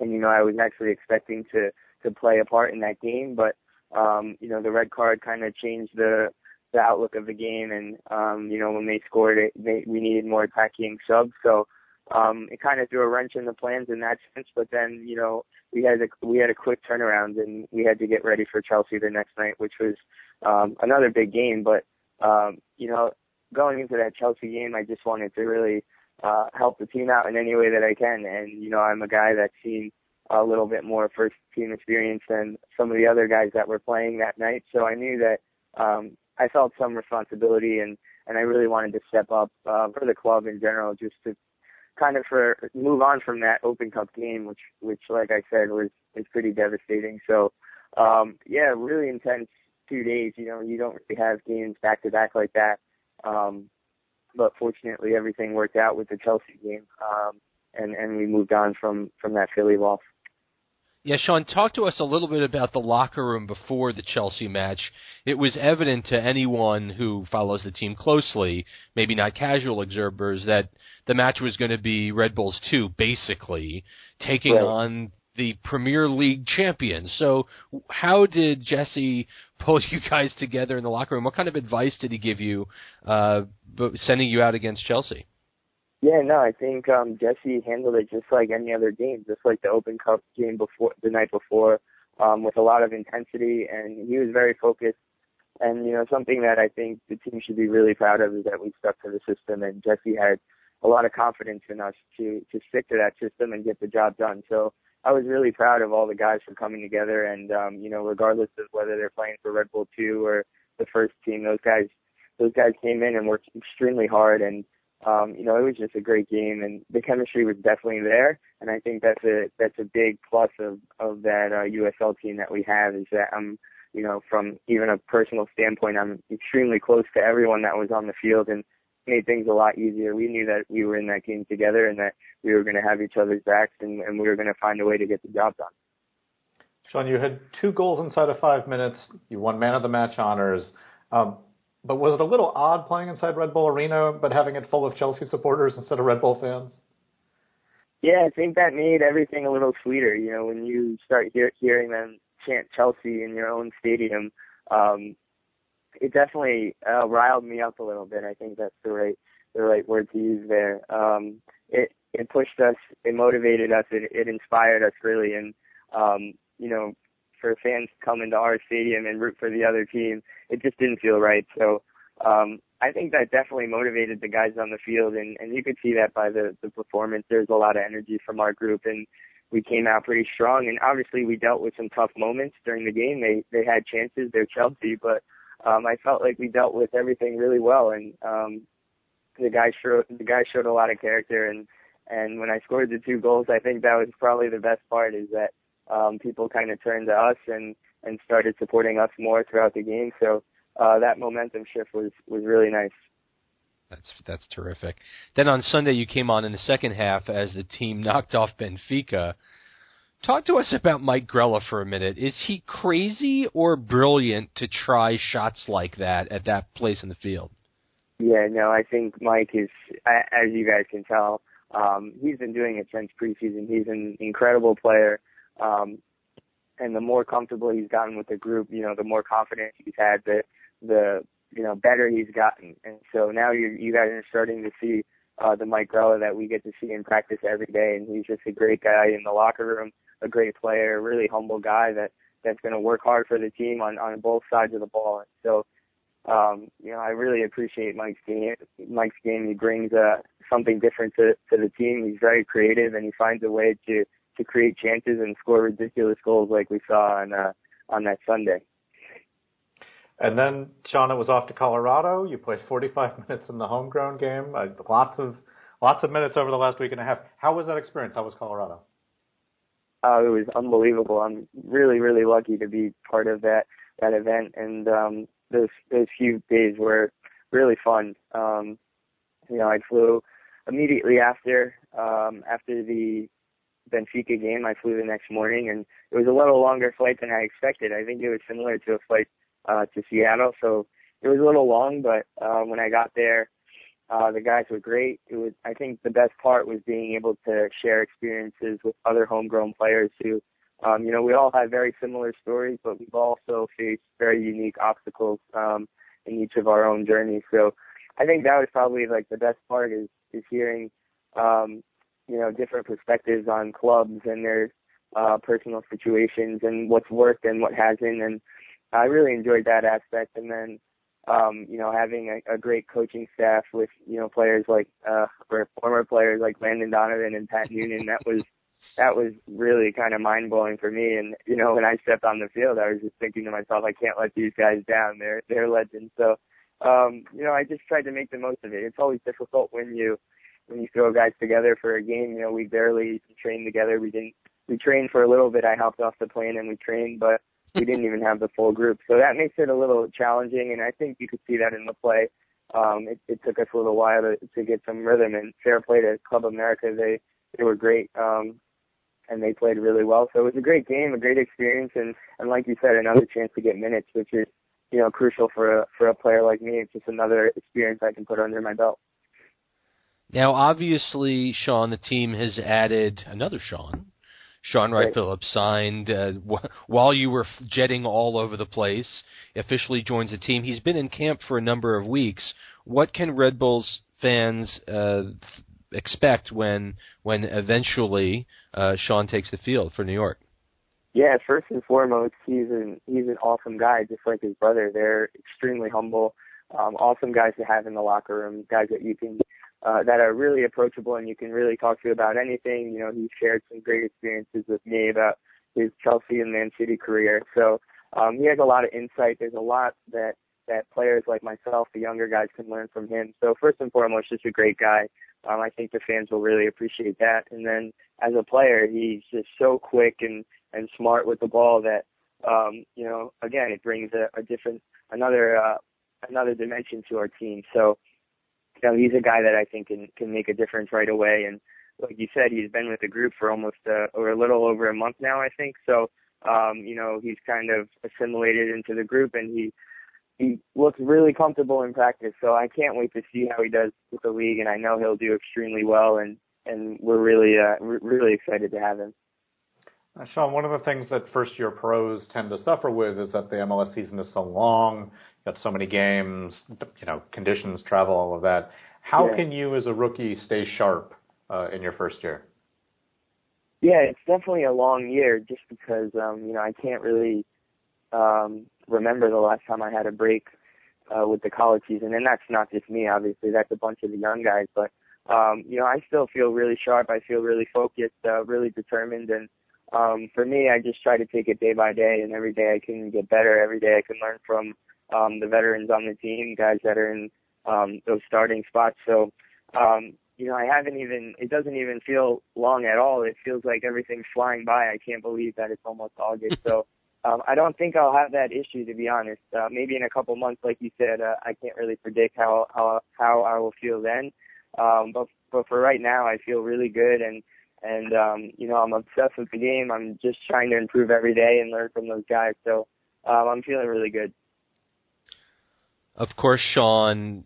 And you know, I was actually expecting to to play a part in that game, but um, you know, the red card kind of changed the the outlook of the game. And um, you know, when they scored it, they, we needed more attacking subs. So um, it kind of threw a wrench in the plans in that sense. But then you know, we had a we had a quick turnaround, and we had to get ready for Chelsea the next night, which was um, another big game. But um, you know, going into that Chelsea game, I just wanted to really uh, help the team out in any way that I can. And you know, I'm a guy that's seen a little bit more first team experience than some of the other guys that were playing that night. So I knew that um, I felt some responsibility and and I really wanted to step up uh, for the club in general, just to kind of for move on from that Open Cup game, which which like I said was was pretty devastating. So um, yeah, really intense two days. You know, you don't really have games back to back like that. Um, but fortunately, everything worked out with the Chelsea game, um, and and we moved on from from that Philly loss. Yeah, Sean, talk to us a little bit about the locker room before the Chelsea match. It was evident to anyone who follows the team closely, maybe not casual observers, that the match was going to be Red Bulls 2, basically, taking right. on the Premier League champions. So, how did Jesse pull you guys together in the locker room? What kind of advice did he give you, uh, sending you out against Chelsea? Yeah, no, I think um Jesse handled it just like any other game, just like the Open Cup game before the night before, um, with a lot of intensity and he was very focused. And, you know, something that I think the team should be really proud of is that we stuck to the system and Jesse had a lot of confidence in us to to stick to that system and get the job done. So I was really proud of all the guys for coming together and um, you know, regardless of whether they're playing for Red Bull two or the first team, those guys those guys came in and worked extremely hard and um, you know, it was just a great game, and the chemistry was definitely there. And I think that's a that's a big plus of of that uh, USL team that we have is that I'm, you know, from even a personal standpoint, I'm extremely close to everyone that was on the field, and made things a lot easier. We knew that we were in that game together, and that we were going to have each other's backs, and, and we were going to find a way to get the job done. Sean, you had two goals inside of five minutes. You won man of the match honors. Um, but was it a little odd playing inside Red Bull Arena, but having it full of Chelsea supporters instead of Red Bull fans? Yeah, I think that made everything a little sweeter. You know, when you start hear, hearing them chant Chelsea in your own stadium, um, it definitely uh, riled me up a little bit. I think that's the right the right word to use there. Um, it it pushed us, it motivated us, it, it inspired us really, and um, you know, for fans to come into our stadium and root for the other team. It just didn't feel right. So um, I think that definitely motivated the guys on the field, and, and you could see that by the, the performance. There's a lot of energy from our group, and we came out pretty strong. And obviously, we dealt with some tough moments during the game. They they had chances. They're Chelsea, but um, I felt like we dealt with everything really well, and um, the guys showed the guys showed a lot of character. And and when I scored the two goals, I think that was probably the best part is that um, people kind of turned to us and and started supporting us more throughout the game. So uh, that momentum shift was was really nice. That's that's terrific. Then on Sunday you came on in the second half as the team knocked off Benfica. Talk to us about Mike Grella for a minute. Is he crazy or brilliant to try shots like that at that place in the field? Yeah, no, I think Mike is, as you guys can tell, um, he's been doing it since preseason. He's an incredible player. Um, and the more comfortable he's gotten with the group, you know, the more confidence he's had, the the you know better he's gotten. And so now you you guys are starting to see uh, the Mike Grella that we get to see in practice every day, and he's just a great guy in the locker room, a great player, a really humble guy that that's going to work hard for the team on on both sides of the ball. And so um, you know, I really appreciate Mike's game. Mike's game, he brings uh, something different to to the team. He's very creative, and he finds a way to to create chances and score ridiculous goals like we saw on uh, on that Sunday. And then, it was off to Colorado. You played 45 minutes in the homegrown game. Uh, lots of lots of minutes over the last week and a half. How was that experience? How was Colorado? Uh, it was unbelievable. I'm really, really lucky to be part of that that event, and um, those those few days were really fun. Um, you know, I flew immediately after um, after the Benfica game. I flew the next morning, and it was a little longer flight than I expected. I think it was similar to a flight uh, to Seattle, so it was a little long. But uh, when I got there, uh, the guys were great. It was, I think, the best part was being able to share experiences with other homegrown players who, um, you know, we all have very similar stories, but we've also faced very unique obstacles um, in each of our own journeys. So I think that was probably like the best part is is hearing um, you know different perspectives on clubs and their uh, personal situations and what's worked and what hasn't. And I really enjoyed that aspect. And then um, you know having a, a great coaching staff with you know players like uh, or former players like Landon Donovan and Pat Noonan. That was that was really kind of mind blowing for me. And you know, when I stepped on the field, I was just thinking to myself, I can't let these guys down. They're they're legends. So, um, you know, I just tried to make the most of it. It's always difficult when you when you throw guys together for a game. You know, we barely trained together. We didn't. We trained for a little bit. I helped off the plane and we trained, but we didn't even have the full group. So that makes it a little challenging. And I think you could see that in the play. Um, it, it took us a little while to, to get some rhythm. And fair play to Club America. They they were great. Um, and they played really well. So it was a great game, a great experience, and and like you said, another chance to get minutes, which is you know crucial for a for a player like me. It's just another experience I can put under my belt. Now, obviously, Sean, the team has added another Sean. Shaun Wright Phillips signed uh, w- while you were jetting all over the place. Officially joins the team. He's been in camp for a number of weeks. What can Red Bulls fans uh, expect when when eventually uh, Shaun takes the field for New York? Yeah, first and foremost, he's an he's an awesome guy, just like his brother. They're extremely humble, um, awesome guys to have in the locker room, guys that you can uh, that are really approachable and you can really talk to about anything. You know, he shared some great experiences with me about his Chelsea and Man City career. So um, he has a lot of insight. There's a lot that that players like myself, the younger guys, can learn from him. So first and foremost, just a great guy. Um, I think the fans will really appreciate that. And then as a player, he's just so quick and and smart with the ball that um, you know again it brings a, a different another uh, another dimension to our team. So you know he's a guy that I think can can make a difference right away. And like you said, he's been with the group for almost uh, or a little over a month now, I think. So um, you know he's kind of assimilated into the group and he he looks really comfortable in practice. So I can't wait to see how he does with the league, and I know he'll do extremely well. And and we're really uh, we're really excited to have him. Uh, Sean, one of the things that first year pros tend to suffer with is that the MLS season is so long. Got so many games, you know, conditions, travel, all of that. How yeah. can you, as a rookie, stay sharp uh, in your first year? Yeah, it's definitely a long year, just because um, you know I can't really um, remember the last time I had a break uh, with the college season, and that's not just me, obviously. That's a bunch of the young guys, but um, you know, I still feel really sharp. I feel really focused, uh, really determined, and um, for me, I just try to take it day by day, and every day I can get better. Every day I can learn from um, the veterans on the team, guys that are in um, those starting spots. So, um, you know, I haven't even. It doesn't even feel long at all. It feels like everything's flying by. I can't believe that it's almost August. So. Um, I don't think I'll have that issue to be honest. Uh, maybe in a couple months, like you said, uh, I can't really predict how how how I will feel then. Um, but but for right now, I feel really good and and um, you know I'm obsessed with the game. I'm just trying to improve every day and learn from those guys. So um, I'm feeling really good. Of course, Sean.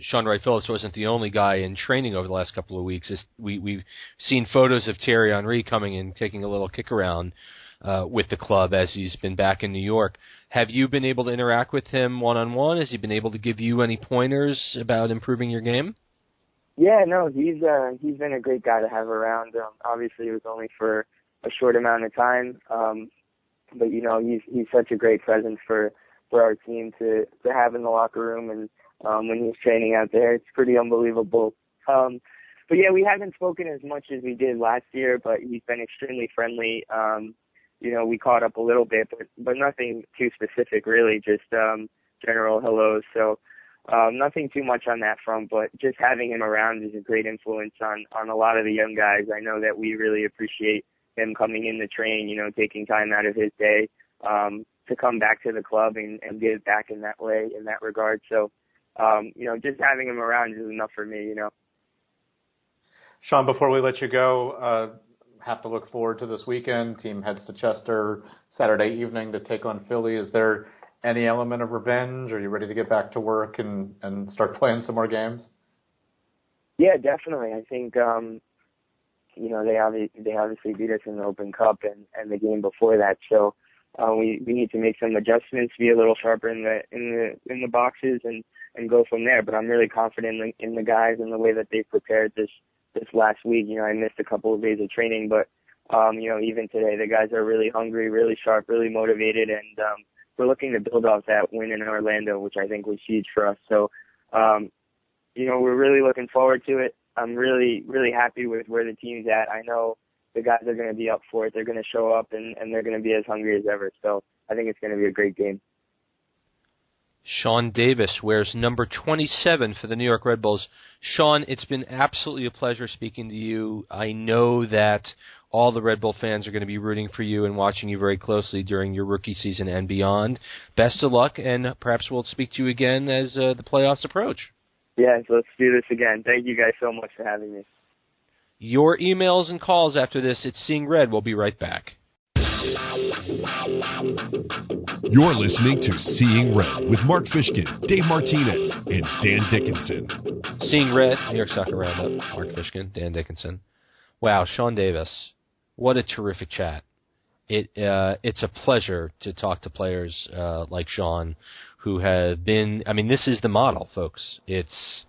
Shaun Wright Phillips wasn't the only guy in training over the last couple of weeks. We, we've seen photos of Thierry Henry coming and taking a little kick around uh, with the club as he's been back in New York. Have you been able to interact with him one on one? Has he been able to give you any pointers about improving your game? Yeah, no, he's uh, he's been a great guy to have around. Um, obviously, it was only for a short amount of time, um, but you know, he's he's such a great presence for for our team to to have in the locker room, and um, when he's training out there, it's pretty unbelievable. Um, but yeah, we haven't spoken as much as we did last year, but he's been extremely friendly. Um, you know, we caught up a little bit, but but nothing too specific really, just um general hellos. So um nothing too much on that front, but just having him around is a great influence on on a lot of the young guys. I know that we really appreciate him coming in the train, you know, taking time out of his day. Um to come back to the club and, and give back in that way, in that regard. So, um, you know, just having him around is enough for me, you know. Sean, before we let you go, uh, have to look forward to this weekend. Team heads to Chester Saturday evening to take on Philly. Is there any element of revenge? Are you ready to get back to work and, and start playing some more games? Yeah, definitely. I think um, you know they obviously they obviously beat us in the Open Cup and and the game before that. So uh, we we need to make some adjustments, be a little sharper in the in the in the boxes, and and go from there. But I'm really confident in, the, in the guys and the way that they've prepared this this last week. You know, I missed a couple of days of training, but um, you know, even today, the guys are really hungry, really sharp, really motivated, and um, we're looking to build off that win in Orlando, which I think was huge for us. So, um, you know, we're really looking forward to it. I'm really, really happy with where the team's at. I know the guys are going to be up for it. They're going to show up and, and they're going to be as hungry as ever. So I think it's going to be a great game. Sean Davis wears number 27 for the New York Red Bulls. Sean, it's been absolutely a pleasure speaking to you. I know that all the Red Bull fans are going to be rooting for you and watching you very closely during your rookie season and beyond. Best of luck, and perhaps we'll speak to you again as uh, the playoffs approach. Yes, let's do this again. Thank you guys so much for having me. Your emails and calls after this, it's Seeing Red. We'll be right back. You're listening to Seeing Red with Mark Fishkin, Dave Martinez, and Dan Dickinson. Seeing Red, New York Soccer Roundup. Mark Fishkin, Dan Dickinson. Wow, Sean Davis, what a terrific chat. It uh, it's a pleasure to talk to players uh, like Sean, who have been. I mean, this is the model, folks. It's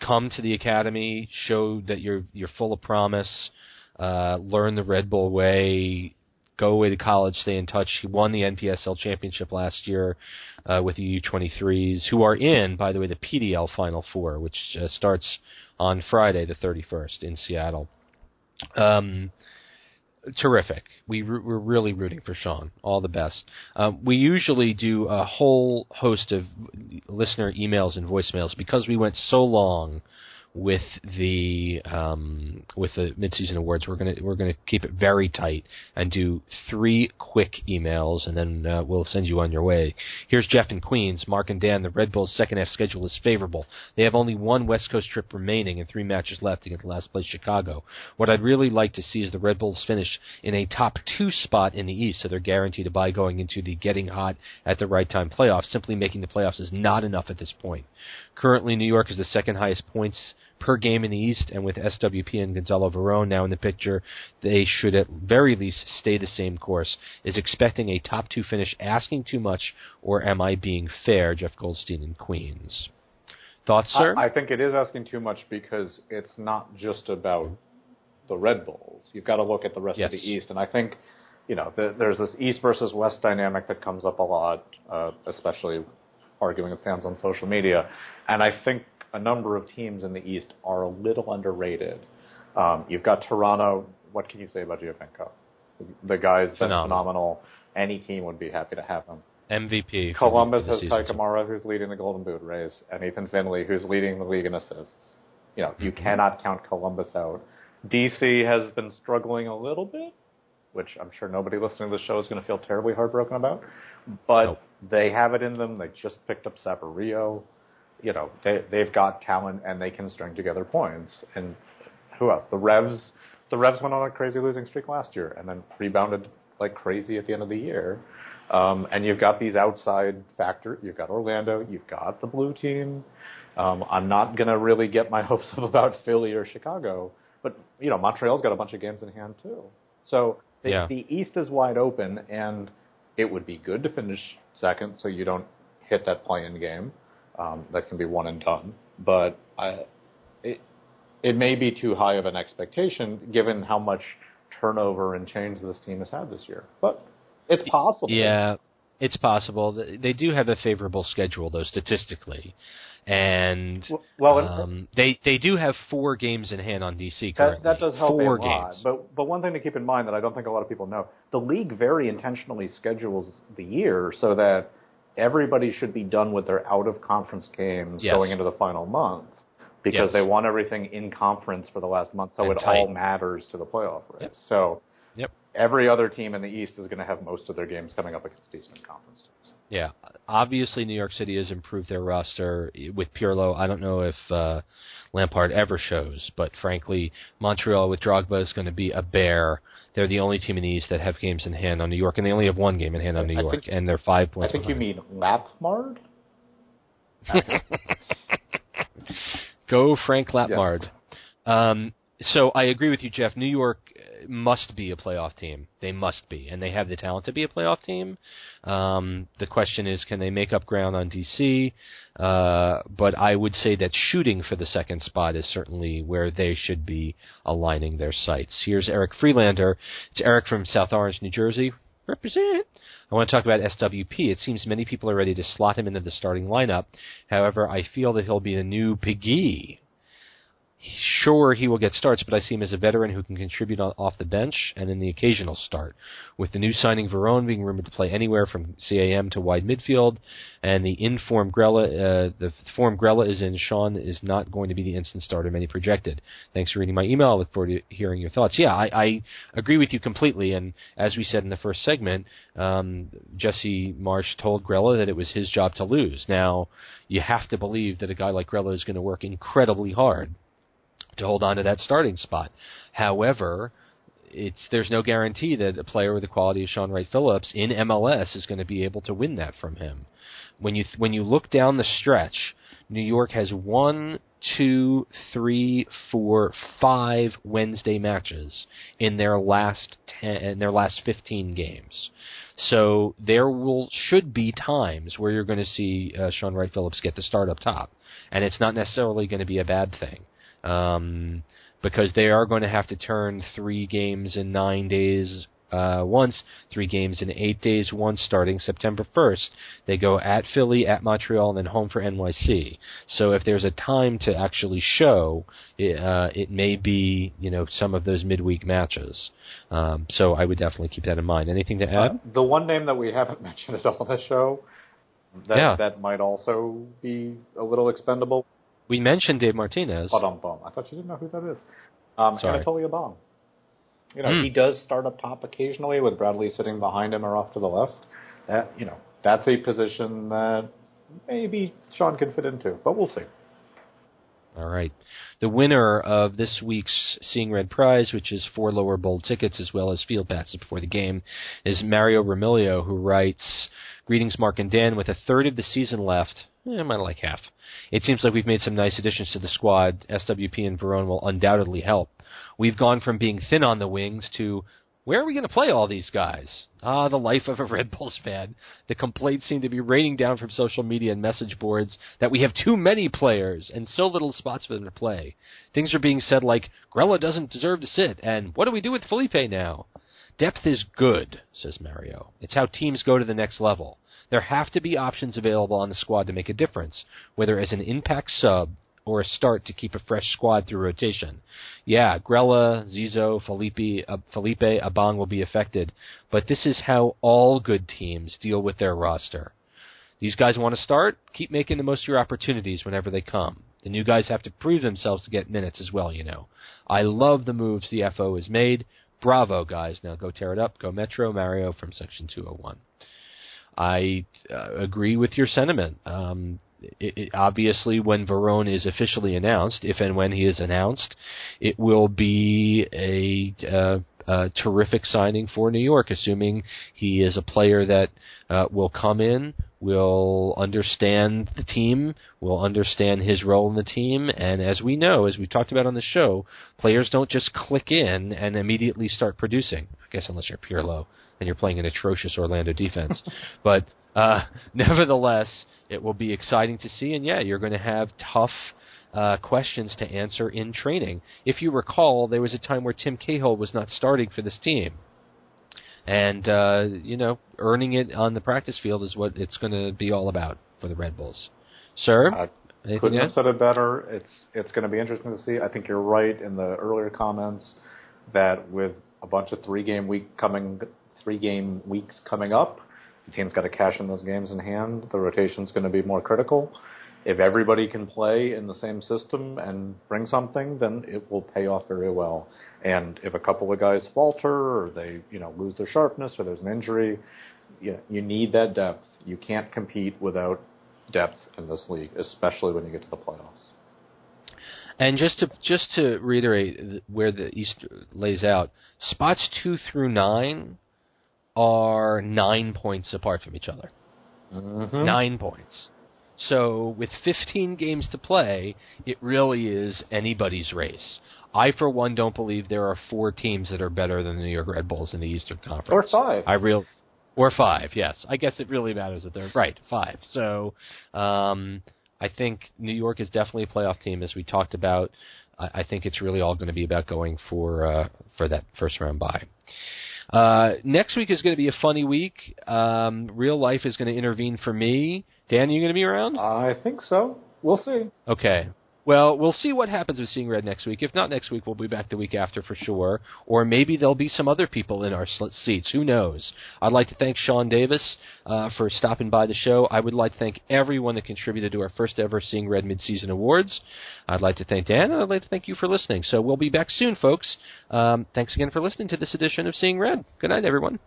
come to the academy, show that you're you're full of promise, uh, learn the Red Bull way, go away to college, stay in touch. He won the NPSL championship last year uh, with the U23s, who are in, by the way, the PDL Final Four, which uh, starts on Friday, the 31st, in Seattle. Um, terrific. We we're really rooting for Sean. All the best. Um, we usually do a whole host of listener emails and voicemails because we went so long with the um, with the midseason awards. We're gonna we're gonna keep it very tight and do three quick emails, and then uh, we'll send you on your way. Here's Jeff in Queens. Mark and Dan. The Red Bulls' second half schedule is favorable. They have only one West Coast trip remaining and three matches left the last place Chicago. What I'd really like to see is the Red Bulls finish in a top two spot in the East, so they're guaranteed a bye going into the getting hot at the right time playoffs. Simply making the playoffs is not enough at this point. Currently, New York is the second highest points per game in the East, and with SWP and Gonzalo Veron now in the picture, they should at very least stay the same course. Is expecting a top two finish asking too much, or am I being fair? Jeff Goldstein in Queens. Thoughts, sir? I, I think it is asking too much because it's not just about the Red Bulls. You've got to look at the rest yes. of the East, and I think you know the, there's this East versus West dynamic that comes up a lot, uh, especially arguing with fans on social media, and I think a number of teams in the East are a little underrated. Um, you've got Toronto. What can you say about Giovinco? The guy's been phenomenal. Any team would be happy to have him. MVP. Columbus has Kei Kamara, who's leading the Golden Boot race, and Ethan Finlay, who's leading the league in assists. You know, you mm-hmm. cannot count Columbus out. DC has been struggling a little bit, which I'm sure nobody listening to the show is going to feel terribly heartbroken about. But nope. they have it in them. They just picked up Saborio you know, they they've got talent and they can string together points. And who else? The Revs. The Revs went on a crazy losing streak last year and then rebounded like crazy at the end of the year. Um, and you've got these outside factors. You've got Orlando. You've got the blue team. Um, I'm not going to really get my hopes up about Philly or Chicago, but you know Montreal's got a bunch of games in hand too. So the, yeah. the East is wide open, and it would be good to finish second so you don't hit that play-in game um, that can be one and done. But I, it, it may be too high of an expectation given how much turnover and change this team has had this year. But it's possible. Yeah, it's possible. They do have a favorable schedule, though, statistically. And well, um, they they do have four games in hand on DC currently. That, that does help four a lot. Games. But but one thing to keep in mind that I don't think a lot of people know: the league very intentionally schedules the year so that everybody should be done with their out of conference games yes. going into the final month because yes. they want everything in conference for the last month, so and it tight. all matters to the playoff race. Yep. So Yep. Every other team in the East is going to have most of their games coming up against decent conference teams. Yeah, obviously New York City has improved their roster with Pirlo. I don't know if uh, Lampard ever shows, but frankly, Montreal with Drogba is going to be a bear. They're the only team in the East that have games in hand on New York, and they only have one game in hand on New I York, think- and they're five points. I think you mean Lapmard? Go Frank Lapmard. Um, so I agree with you, Jeff. New York must be a playoff team. They must be, and they have the talent to be a playoff team. Um, the question is, can they make up ground on DC? Uh, but I would say that shooting for the second spot is certainly where they should be aligning their sights. Here's Eric Freelander. It's Eric from South Orange, New Jersey. Represent. I want to talk about SWP. It seems many people are ready to slot him into the starting lineup. However, I feel that he'll be the new Piggy. Sure, he will get starts, but I see him as a veteran who can contribute on, off the bench and in the occasional start. With the new signing Veron being rumored to play anywhere from CAM to wide midfield, and the inform Grella, uh, the form Grella is in, Sean is not going to be the instant starter many projected. Thanks for reading my email. I look forward to hearing your thoughts. Yeah, I, I agree with you completely. And as we said in the first segment, um, Jesse Marsch told Grella that it was his job to lose. Now, you have to believe that a guy like Grella is going to work incredibly hard to hold on to that starting spot. However, it's there's no guarantee that a player with the quality of Shaun Wright Phillips in MLS is going to be able to win that from him. When you when you look down the stretch, New York has one, two, three, four, five Wednesday matches in their last ten, in their last fifteen games. So there will should be times where you're going to see uh, Shaun Wright Phillips get the start up top, and it's not necessarily going to be a bad thing um, because they are going to have to turn three games in nine days uh, once, three games in eight days once, starting September 1st. They go at Philly, at Montreal, and then home for NYC. So if there's a time to actually show, it, uh, it may be you know some of those midweek matches. Um, so I would definitely keep that in mind. Anything to add? Uh, the one name that we haven't mentioned at all on the show that Yeah. that might also be a little expendable. We mentioned Dave Martinez. But um, bum. I thought you didn't know who that is. Um, Sorry. Anatole Abang. You know, Hmm. he does start up top occasionally with Bradley sitting behind him or off to the left. That you know, that's a position that maybe Sean can fit into, but we'll see. All right. The winner of this week's Seeing Red Prize, which is four lower bowl tickets as well as field passes before the game, is Mario Ramilio, who writes, Greetings, Mark and Dan. With a third of the season left, eh, might like half. It seems like we've made some nice additions to the squad. SWP and Veron will undoubtedly help. We've gone from being thin on the wings to where are we going to play all these guys? Ah, the life of a Red Bulls fan. The complaints seem to be raining down from social media and message boards that we have too many players and so little spots for them to play. Things are being said like, Grella doesn't deserve to sit, and what do we do with Felipe now? Depth is good, says Mario. It's how teams go to the next level. There have to be options available on the squad to make a difference, whether as an impact sub or a start to keep a fresh squad through rotation. Yeah, Grella, Zizzo, Felipe, uh, Felipe, Abang will be affected, but this is how all good teams deal with their roster. These guys want to start, keep making the most of your opportunities whenever they come. The new guys have to prove themselves to get minutes as well, you know. I love the moves the FO has made. Bravo, guys. Now go tear it up. Go Metro Mario from Section 201. I uh, agree with your sentiment. Um, it, it, obviously, when Veron is officially announced, if and when he is announced, it will be a, uh, a terrific signing for New York, assuming he is a player that uh, will come in, will understand the team, will understand his role in the team, and as we know, as we've talked about on the show, players don't just click in and immediately start producing. I guess unless you're Pirlo and you're playing an atrocious Orlando defense, but uh, nevertheless, it will be exciting to see, and yeah, you're going to have tough uh, questions to answer in training. If you recall, there was a time where Tim Cahill was not starting for this team, and uh, you know, earning it on the practice field is what it's going to be all about for the Red Bulls. Sir, I couldn't to have said it better. It's it's going to be interesting to see. I think you're right in the earlier comments that with a bunch of three game week coming, three game weeks coming up, the team's got to cash in those games in hand. The rotation's going to be more critical. if everybody can play in the same system and bring something, then it will pay off very well. And if a couple of guys falter or they, you know, lose their sharpness or there's an injury, you, know, you need that depth. You can't compete without depth in this league, especially when you get to the playoffs. And just to just to reiterate where the East lays out, spots two through nine are nine points apart from each other. Mm-hmm. Nine points. So with 15 games to play, it really is anybody's race. I, for one, don't believe there are four teams that are better than the New York Red Bulls in the Eastern Conference. Or five. I real, or five. Yes, I guess it really matters that they're right. Five. So, um, I think New York is definitely a playoff team, as we talked about. I, I think it's really all going to be about going for uh, for that first round bye. Uh, next week is going to be a funny week. Um, real life is going to intervene for me. Dan, are you going to be around? I think so. We'll see. Okay. Well, we'll see what happens with Seeing Red next week. If not next week, we'll be back the week after for sure. Or maybe there'll be some other people in our seats. Who knows? I'd like to thank Sean Davis uh, for stopping by the show. I would like to thank everyone that contributed to our first ever Seeing Red Midseason Awards. I'd like to thank Dan, and I'd like to thank you for listening. So we'll be back soon, folks. Um, thanks again for listening to this edition of Seeing Red. Good night, everyone.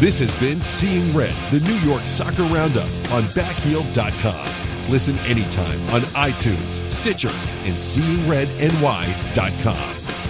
This has been Seeing Red, the New York Soccer Roundup on backheel.com. Listen anytime on iTunes, Stitcher, and SeeingRedNY.com.